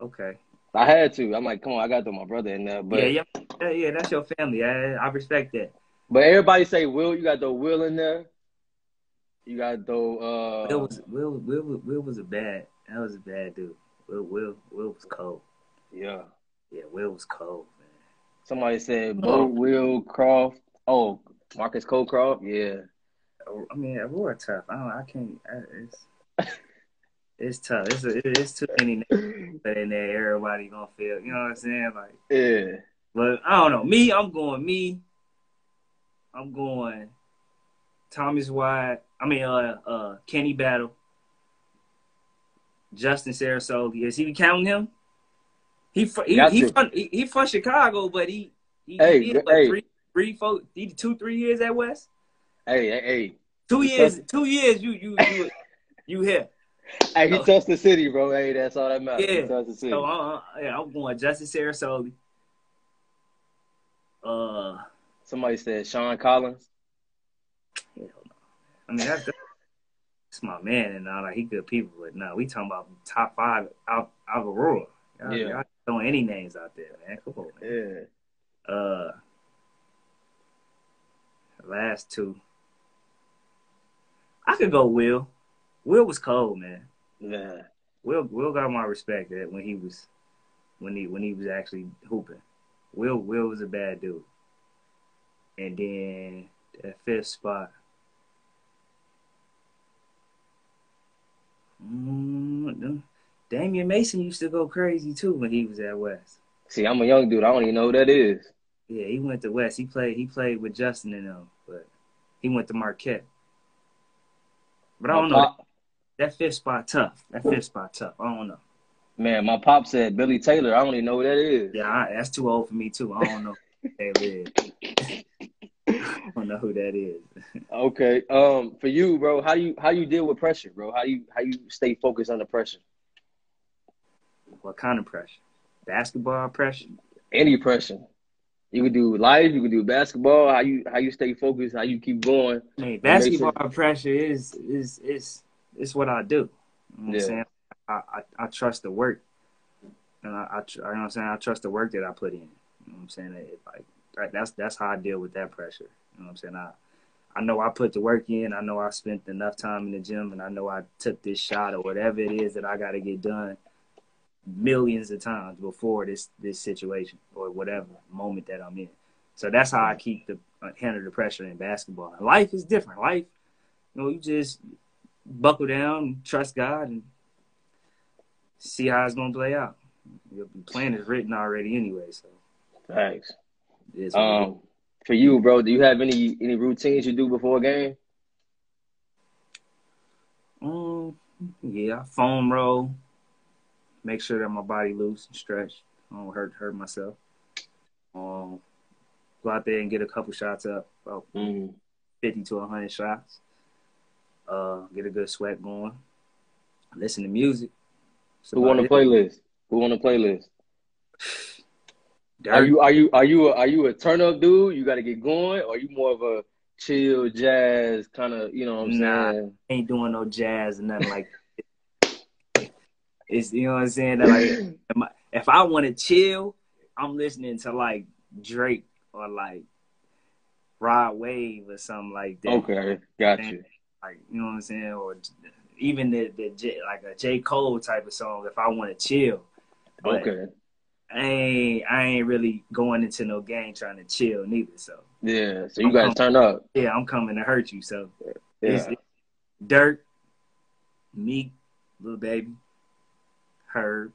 B: Okay.
A: I had to. I'm like, come on, I got to throw my brother in there. But
B: yeah, yeah, yeah. That's your family. I, I respect that.
A: but everybody say Will. You got the Will in there. You got throw. Uh,
B: Will was Will, Will, Will, was a bad. That was a bad dude. Will, Will, Will was cold.
A: yeah.
B: Yeah, Will was cold.
A: Somebody said Bo Will Croft. Oh, Marcus Colcroft. Yeah.
B: I mean, Aurora tough. I don't. I can't. I, it's [laughs] it's tough. It's a, it's too many names in there. Everybody gonna feel. You know what I'm saying? Like,
A: Yeah.
B: but I don't know. Me, I'm going me. I'm going Thomas White. I mean, uh, uh, Kenny Battle. Justin Sarasoli. Is he counting him? He he
A: Got
B: he, from, he he from Chicago, but he he,
A: Hey,
B: he did
A: hey.
B: three three four he did two three years at West.
A: Hey, hey, hey.
B: Two
A: He
B: years, two years. You you you [laughs] you here.
A: Hey, he
B: Oh.
A: touched the city, bro. Hey, that's all that matters.
B: Yeah.
A: He touched the city.
B: So uh, uh, yeah, I'm going Justin Sarasoli. Uh,
A: Somebody said Sherron Collins.
B: hell no. I mean that's, that's my man, and all like he good people, but no, we talking about top five out out of Aurora. Y'all,
A: Yeah.
B: y'all throwing any names out there, man. Come on, man.
A: Yeah.
B: Uh, last two. I could go Will. Will was cold, man.
A: Yeah.
B: Will Will got my respect that when he was when he when he was actually hooping. Will Will was a bad dude. And then that fifth spot. Mm, Damian Mason used to go crazy too when he was at West.
A: See, I'm a young dude. I don't even know who that is.
B: Yeah, he went to West. He played he played with Justin and them, but he went to Marquette. But I don't
A: My
B: know.
A: pop-
B: That fifth spot tough. That fifth spot tough. I don't know.
A: man, my pop said Billy Taylor. I don't even know who that is.
B: Yeah, I, that's too old for me too. I don't know who that is. I don't know who that is.
A: Okay. Um, for you, bro, how you how you deal with pressure, bro? How you how you stay focused under pressure?
B: What kind of pressure? Basketball pressure?
A: Any pressure. You could do life. You could do basketball. How you how you stay focused? How you keep going?
B: I mean,
A: makes
B: basketball pressure is is is is what I do. You know what
A: Yeah.
B: I'm saying? I, I, I trust the work. And I, I you know what I'm saying? I trust the work that I put in. You know what I'm saying? It, like, right, that's that's how I deal with that pressure. You know what I'm saying? I I know I put the work in. I know I spent enough time in the gym, and I know I took this shot or whatever it is that I got to get done millions of times before this this situation or whatever moment that I'm in. So that's how I keep the uh, handle the pressure in basketball. Life is different. Life, you know, you just buckle down, trust God, and see how it's gonna play out. Your plan is written already anyway, so
A: Thanks.
B: it is what it is.
A: Um, for you, bro, do you have any any routines you do before a game?
B: Um, yeah, foam roll. Make sure that my body loose and stretch. I don't hurt hurt myself. Um, go out there and get a couple shots up, about
A: Mm.
B: fifty to hundred shots. Uh, get a good sweat going. Listen to music.
A: Who on the
B: it.
A: playlist? Who on the playlist? [sighs]
B: Durk,
A: Are you are you are you a, are you a turn up dude? You got to get going, or you more of a chill jazz kind of? You know what I'm
B: Nah.
A: saying?
B: ain't doing no jazz and nothing like that. It's you know what I'm saying? That like [clears throat] if I- want to chill, I'm listening to like Drake or like Rod Wave or something like that.
A: Okay, got you.
B: Like you know what I'm saying? Or even the, the J, like a J Cole type of song if I want to chill. But
A: Okay,
B: I ain't I ain't really going into no game trying to chill neither. So
A: yeah. So you got to turn up.
B: yeah, I'm coming to hurt you. So
A: Yeah.
B: It's, it's Durk, Meek, Lil Baby, Herb.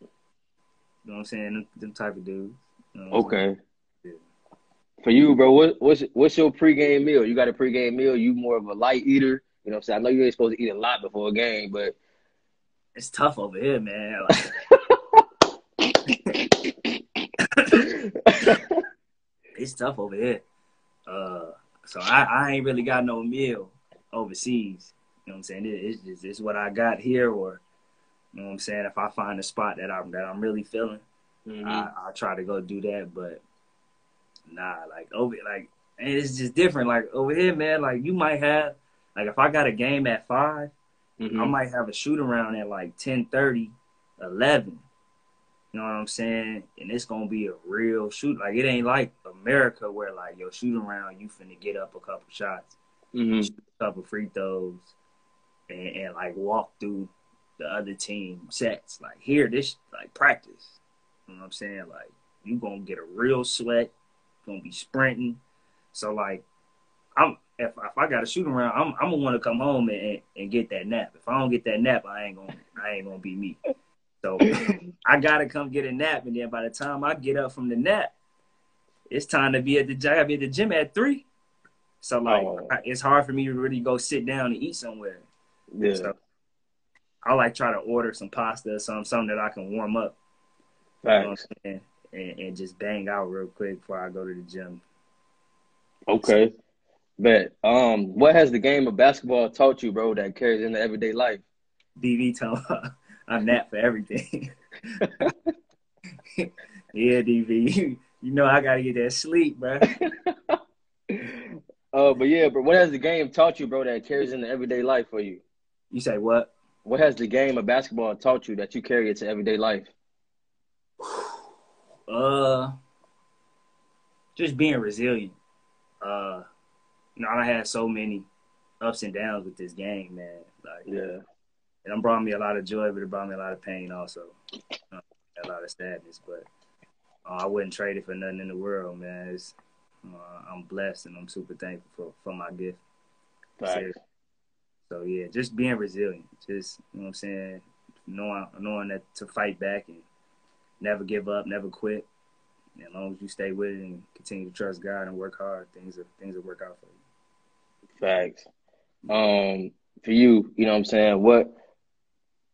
B: You know what I'm saying? Them, them type of dudes. You know what I'm saying?
A: Okay.
B: Yeah.
A: For you, bro, what what's what's your pregame meal? You got a pregame meal? You more of a light eater? You know what I'm saying? I know you ain't supposed to eat a lot before a game, but
B: it's tough over here, man. Like, [laughs] it's tough over here. Uh, so I, I ain't really got no meal overseas. You know what I'm saying? It, it's just it's what I got here, or you know what I'm saying. If I find a spot that I'm that I'm really feeling, mm-hmm. I, I try to go do that. But nah, like over like, and it's just different. Like over here, man. Like you might have like if I got a game at 5 mm-hmm. I might have a shoot around at like 10, 30, 11. You know what I'm saying? And it's gonna be a real shoot. Like it ain't like America where like yo shoot around, you finna get up a couple shots,
A: mm-hmm.
B: a couple free throws, and, and, like walk through the other team sets. Like here, this like practice. You know what I'm saying? Like you gonna get a real sweat, gonna be sprinting. So like I'm if if I got a shoot around, I'm I'm gonna want to come home and, and get that nap. If I don't get that nap, I ain't gonna I ain't gonna be me. So I gotta come get a nap, and then by the time I get up from the nap, it's time to be at the I be at the gym at three. So like oh. it's hard for me to really go sit down and eat somewhere.
A: Yeah. So
B: I like try to order some pasta or something, something that I can warm up.
A: Thanks.
B: You know and, and just bang out real quick before I go to the gym.
A: Okay. But um, what has the game of basketball taught you, bro, that carries into everyday life?
B: DV told I'm that for everything. [laughs] yeah, DV. [laughs] You, know I gotta get that sleep, bro.
A: uh, [laughs] but yeah, but what has the game taught you, bro, that carries into everyday life for you?
B: You say what?
A: What has the game of basketball taught you that you carry it to everyday life?
B: Uh, just being resilient. Uh, you know, I had so many ups and downs with this game, man. Like,
A: yeah
B: it brought me a lot of joy, but it brought me a lot of pain also, uh, a lot of sadness. But uh, I wouldn't trade it for nothing in the world, man. It's, uh, I'm blessed and I'm super thankful for, for my gift.
A: Right.
B: So yeah, just being resilient, just you know what I'm saying, knowing knowing that to fight back and never give up, never quit. as long as you stay with it and continue to trust God and work hard, things will things will work out for you.
A: Facts. Um, for you, you know what I'm saying? What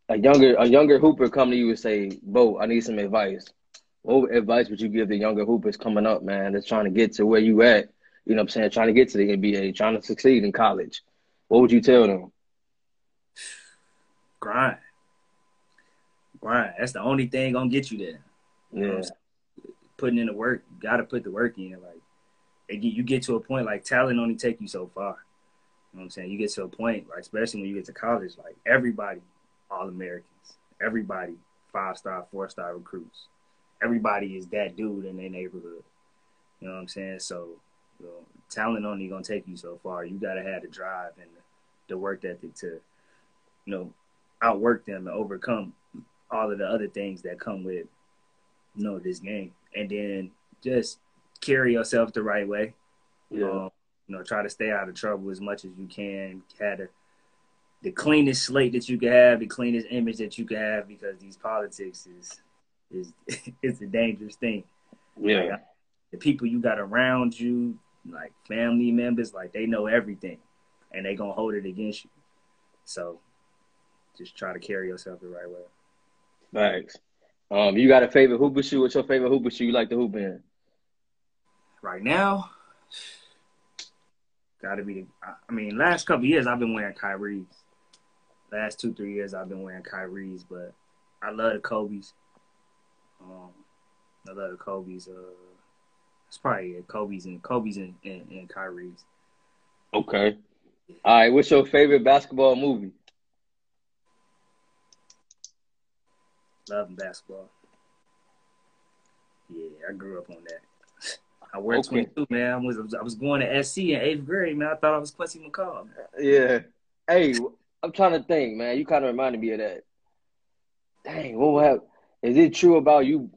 A: a younger a younger hooper come to you and say, "Bo, I need some advice." What advice would you give the younger hoopers coming up, man, that's trying to get to where you at? You know what I'm saying? Trying to get to the NBA, trying to succeed in college. What would you tell them?
B: Grind. Grind. That's the only thing gonna get you there.
A: You yeah.
B: Putting in the work, you gotta put the work in. Like you get to a point like talent only take you so far. You know what I'm saying? You get to a point, like especially when you get to college, like everybody all Americans. Everybody five star, four star recruits. Everybody is that dude in their neighborhood. You know what I'm saying? So, you know, talent only gonna take you so far. You gotta have the drive and the, the work ethic to, you know, outwork them and overcome all of the other things that come with, you know, this game. And then just carry yourself the right way.
A: Yeah. Um,
B: you know, try to stay out of trouble as much as you can. Had to the cleanest slate that you can have, the cleanest image that you can have, because these politics is is [laughs] it's a dangerous thing.
A: Yeah.
B: Like, the people you got around you, like family members, like they know everything, and they gonna hold it against you. So, just try to carry yourself the right way.
A: Thanks. Um, you got a favorite hooper shoe? What's your favorite hooper shoe you like to hoop in?
B: Right now, gotta be. The, I mean, last couple years I've been wearing Kyrie's last two three years I've been wearing Kyrie's, but I love the Kobe's. Um, I love the Kobe's. Uh, it's probably Kobe's and Kobe's and, and, and Kyrie's.
A: Okay. All right. What's your favorite basketball movie?
B: Love and basketball. Yeah, I grew up on that. [laughs] I wear okay. 22, man. I was I was going to SC in eighth grade, man. I thought I was Quincy McCall. Man.
A: Yeah. Hey, I'm trying to think, man. You kind of reminded me of that. Dang, what happened? Is it true about you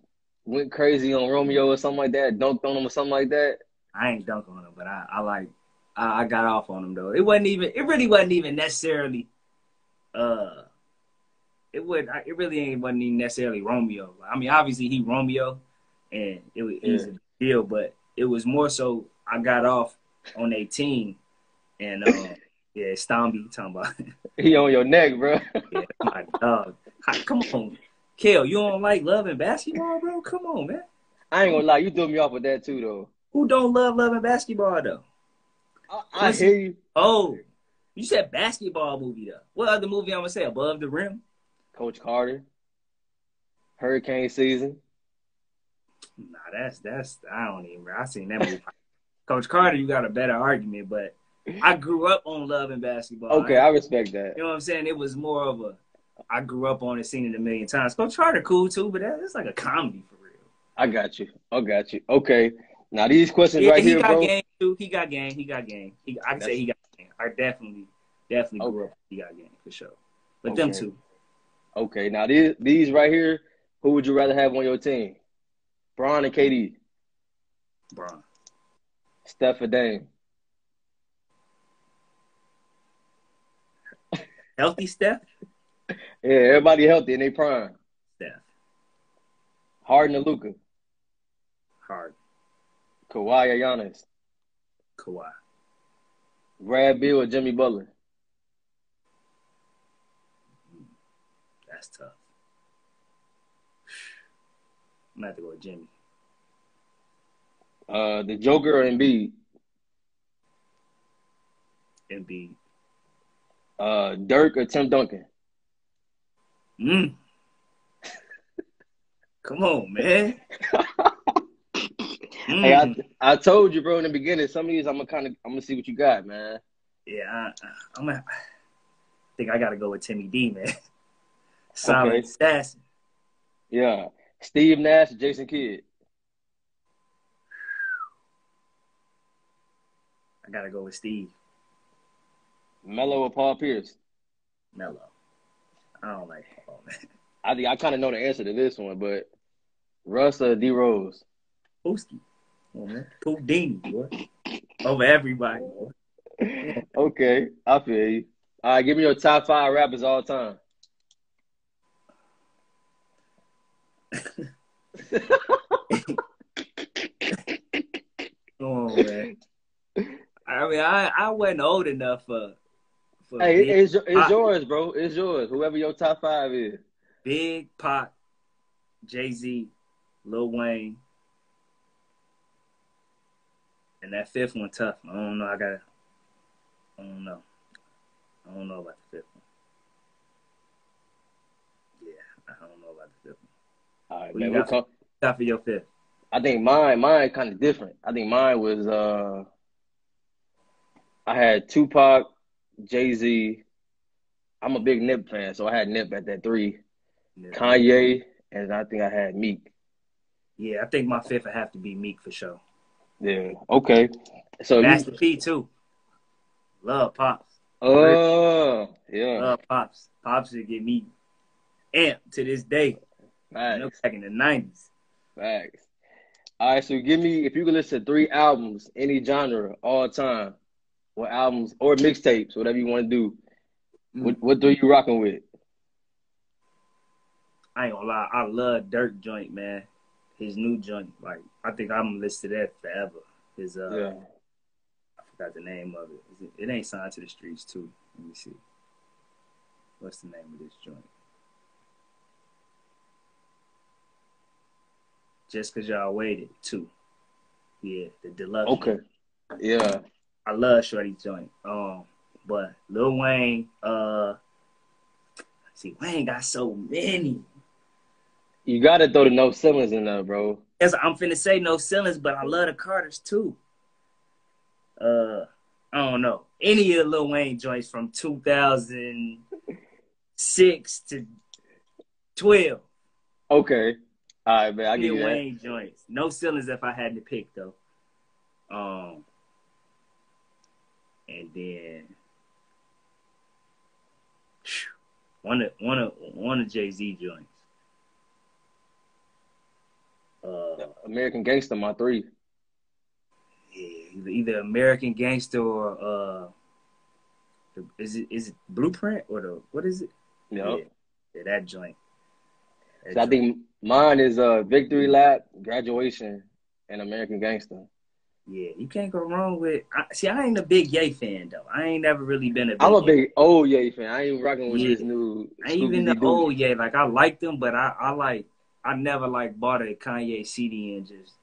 A: went crazy on Romeo or something like that? Dunked on him or something like that?
B: I ain't dunk on him, but I, I like I, I got off on him though. It wasn't even it really wasn't even necessarily uh it would it really ain't wasn't even necessarily Romeo. I mean, obviously he Romeo, and it was, it was a deal, but it was more so I got off on a team, and um, [laughs] Yeah, Stomby talking about. [laughs]
A: He on your neck, bro. [laughs]
B: yeah, my dog. Come on, Kale. You don't like loving basketball, bro? Come on, man.
A: I ain't gonna lie, you threw me off with that too, though.
B: Who don't love loving basketball though?
A: I, I hear you,
B: Oh, you said basketball movie though. What other movie I'm gonna say? Above the Rim?
A: Coach Carter. Hurricane season.
B: Nah, that's that's I don't even. I seen that movie. [laughs] Coach Carter, you got a better argument, but I grew up on love and basketball.
A: Okay, I respect that.
B: You know what I'm saying? It was more of a. I grew up on it, seen it a million times. Coach Carter, cool too, but that, it's like a comedy for real.
A: I got you. I got you. Okay. Now these questions
B: Yeah,
A: right
B: he
A: here,
B: got
A: bro.
B: game. He got game. He got game. He, I can say he got game. I definitely, definitely grew
A: Okay.
B: up. He got game for sure. But them two,
A: Okay. Now these these right here, who would you rather have on your team? Bron and KD.
B: Bron.
A: Steph or Dame.
B: Healthy Steph.
A: Yeah, everybody healthy in their prime.
B: Steph.
A: Harden and Luka.
B: Hard.
A: Kawhi or Giannis.
B: Kawhi.
A: Brad Beal or Jimmy Butler.
B: That's tough. I'm gonna have to go with Jimmy.
A: Uh, the Joker or Embiid.
B: Embiid.
A: Uh, Dirk or Tim Duncan.
B: Mm. [laughs] Come on, man. [laughs]
A: Hey, I,
B: Mm.
A: I told you, bro, in the beginning. Some of these, I'm gonna kind of, I'm gonna see what you got, man.
B: Yeah, I, I'm gonna I think I gotta go with Timmy D, man. [laughs] Solid
A: Okay.
B: assassin.
A: Yeah, Steve Nash, Jason Kidd.
B: I gotta go with Steve
A: Melo or Paul Pierce.
B: Melo. I don't like Paul, man.
A: I think I kind of know the answer to this one, but Russ or D Rose.
B: Pooski. Man. Poodini, boy. Over everybody, boy.
A: Okay, I feel you. All right, give me your top five rappers all time. [laughs]
B: Oh man. I mean, I, I wasn't old enough for for
A: Hey,
B: big,
A: it's, it's
B: Pop.
A: yours, bro. It's yours. Whoever your top five is.
B: big Pop, Jay Z, Lil Wayne, and that fifth one tough. I don't know. I gotta. I don't know. I don't know about the fifth one. Yeah, I don't know about the fifth one.
A: All right,
B: Who
A: man. We'll
B: got? Top for your fifth.
A: I think mine, mine kind of different. I think mine was uh, I had Tupac, Jay Z. I'm a big Nip fan, so I had Nip at that three.
B: Yeah.
A: Kanye, and I think I had Meek.
B: Yeah, I think my fifth would have to be Meek for sure.
A: Yeah. Okay. So you,
B: Master P too. Love Pops.
A: oh yeah,
B: Love Pops. Pops would get me amped to this day. You know,
A: facts,
B: back in the nineties.
A: facts. All right, so give me if you could listen to three albums, any genre, all time, or albums or mixtapes, whatever you want to do. Mm. What what three you rocking with?
B: I ain't gonna lie, I love Durk joint, man. His new joint, like I think I'm gonna listen to that forever. His uh,
A: Yeah.
B: I forgot the name of it. It ain't signed to the streets too. Let me see. What's the name of this joint? Just cause y'all waited too. Yeah, the deluxe.
A: Okay. Yeah.
B: I love Shorty joint. Um, but Lil Wayne, uh, see, Wayne got so many.
A: You gotta throw the no ceilings in there, bro.
B: As I'm finna say no ceilings, but I love the Carters too. Uh, I don't know any of the Lil Wayne joints from 2006 to 12.
A: Okay. All right, man. I
B: Lil
A: give that.
B: Wayne joints. No ceilings if I had to pick though. Um, and then one of one of one of Jay Z joints. Uh,
A: American Gangster, my three.
B: yeah, either, either American Gangster or uh, the- is it is it Blueprint or the what is it?
A: Yep.
B: Yeah, yeah, that joint. That
A: So I think mine is uh Victory Lap, Graduation, and American Gangster.
B: Yeah, you can't go wrong with. I, see, I ain't a big Ye fan though. I ain't never really been a. Big
A: I'm a
B: Ye.
A: big old Ye fan. I ain't rocking with
B: Yeah.
A: this new.
B: I ain't even the old Ye. Like I like them, but I I like I never like bought a Kanye CD and just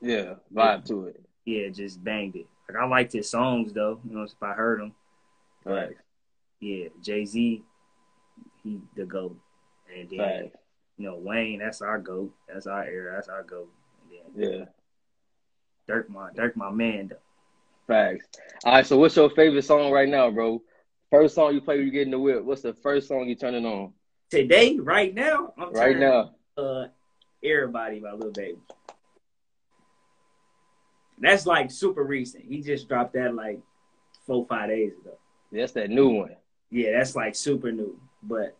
A: Yeah, vibe to it.
B: yeah just banged it. Like I liked his songs though. You know, if I heard them,
A: Right.
B: yeah, Jay Z, he the goat, and then
A: Right.
B: you know Wayne, that's our goat. That's our era. That's our goat. And then
A: Yeah.
B: Durk, my Durk, my man though.
A: Facts. All right. So, what's your favorite song right now, bro? First song you play when you get in the whip. What's the first song you turning on
B: Today, right now, I'm
A: right
B: turning,
A: now?
B: Uh, everybody by Lil Baby. That's like super recent. He just dropped that like four, five days ago.
A: That's that new one.
B: Yeah, that's like super new. But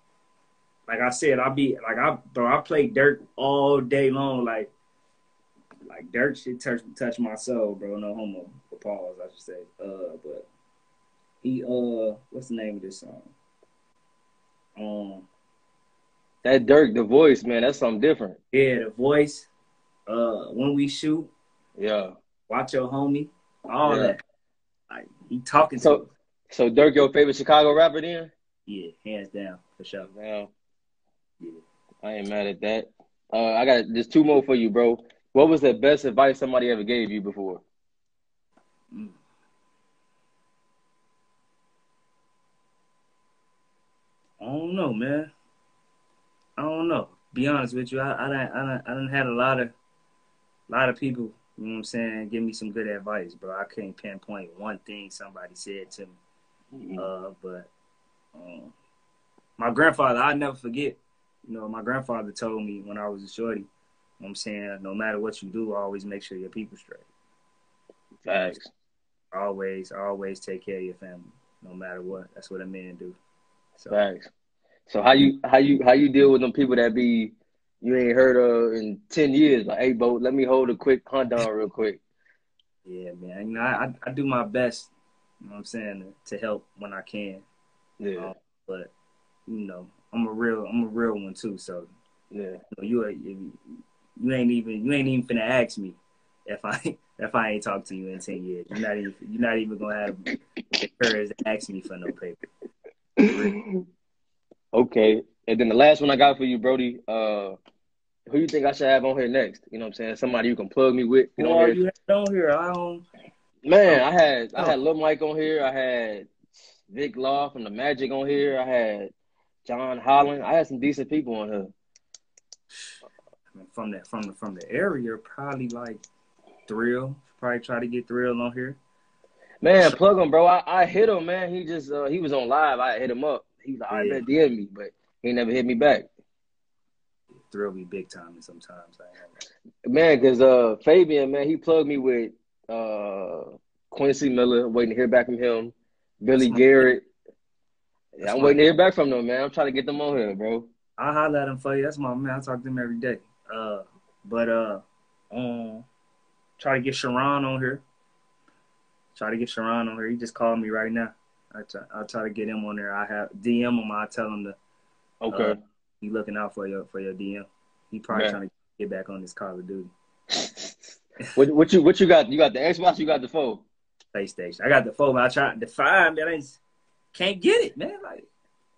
B: like I said, I'll be like I bro, I play Durk all day long. Like like Durk shit touch touch my soul, bro. No homo. For pause, I should say. Uh but he uh what's the name of this song? Um
A: That Durk, the voice, man. That's something different.
B: yeah, the voice, uh when we shoot,
A: Yeah.
B: watch your homie, all
A: Yeah.
B: that. Like he talking
A: So-
B: to.
A: So, Durk, your favorite Chicago rapper then?
B: Yeah, hands down, for sure.
A: Now,
B: Yeah.
A: I ain't mad at that. Uh, I got just two more for you, bro. What was the best advice somebody ever gave you before?
B: Mm. I don't know, man. I don't know. Be honest with you, I I done, I done, I done had a lot of, lot of people. You know what I'm saying? Give me some good advice, bro. I can't pinpoint one thing somebody said to me. Uh, but um, my grandfather, I never forget. You know, my grandfather told me when I was a shorty. You know what I'm saying, no matter what you do, always make sure your people straight.
A: Facts.
B: Always, always take care of your family, no matter what. That's what a man do. So
A: Facts. So how you how you how you deal with them people that be you ain't heard of in ten years? Like, hey, Bo, let me hold a quick hunt down real quick.
B: yeah, man. You know, I I do my best. You know what I'm saying to help when I can.
A: Yeah,
B: Um, but you know, I'm a real I'm a real one too. So
A: yeah.
B: you know, you you ain't even you ain't even finna ask me if I [laughs] if I ain't talked to you in ten years. You're not even you're not even gonna have the courage to ask me for no paper. [laughs]
A: okay. And then the last one I got for you, Brody. Uh, who you think I should have on here next? You know what I'm saying? Somebody you can plug me with. You know,
B: Well, you had on here. I don't.
A: man, I had I
B: Oh.
A: had Lil Mike on here. I had Vic Law from the Magic on here. I had John Holland. I had some decent people on here.
B: I mean, from that from the from the area, probably like thrill. Probably try to get thrill on here.
A: Man, plug him, bro. I, I hit him, man. He just uh, he was on live. I hit him up. He was like, I
B: Yeah.
A: bet DM me, but he never hit me back.
B: Thrill me big time sometimes.
A: Man, cause uh Fabian, man, he plugged me with uh Quincy Miller. Waiting to hear back from him. Billy
B: That's
A: Garrett. Yeah, I'm waiting to hear back from them, man. I'm trying to get them on here, bro.
B: I holler at him for you. That's my man. I talk to him every day. Uh, but uh, um, try to get Sherron on here. Try to get Sherron on here. He just called me right now. I try, I'll try to get him on there. I have DM him. I tell him to
A: Okay.
B: Uh, be looking out for your for your DM. He probably
A: Yeah.
B: trying to get back on this Call of Duty [laughs]
A: what what you what you got? You got the Xbox, you got the phone.
B: PlayStation. I got the phone. I tried the five, man. I can't get it, man. Like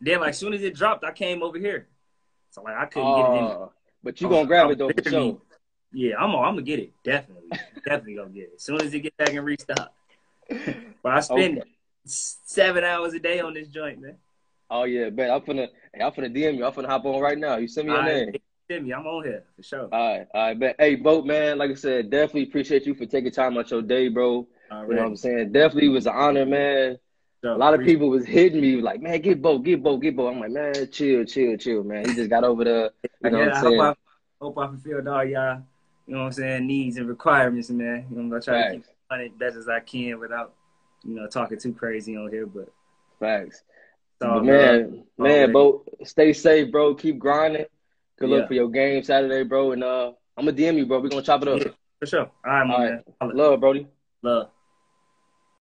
B: then, like soon as it dropped, I came over here. So like I couldn't get it. In.
A: Uh, but you gonna grab it though for sure.
B: Yeah, I'm. I'm gonna get it. Definitely, [laughs] definitely gonna get it as soon as it get back and restock. But I spend
A: Okay.
B: Seven hours a day on this joint, man.
A: Oh yeah, bet. I'm finna hey, I'm finna DM you. I'm finna hop on right now. You send me your
B: All
A: name.
B: right, send me. I'm on here for sure.
A: All right, all right, bet. Hey, Boat man, like I said, definitely appreciate you for taking time out your day, bro. You know what I'm saying? Definitely was an honor, man. A lot of people was hitting me like, man, get Bo, get Bo, get Bo. I'm like, man, chill, chill, chill, man. He just got over the, you know
B: yeah,
A: what
B: I
A: I'm saying?
B: hope I, hope I fulfilled all y'all, you know what I'm saying, needs and requirements, man. You know, I'm gonna try to keep it running best as I can without, you know, talking too crazy on here. But
A: facts.
B: it's all
A: But
B: love.
A: man, man,
B: Always.
A: Stay safe, bro. Keep grinding. Good luck for your game Saturday, bro. And uh, I'm gonna DM you, bro. We're gonna chop it up.
B: Yeah, for sure. All right,
A: All
B: man.
A: Love, Brody.
B: Love.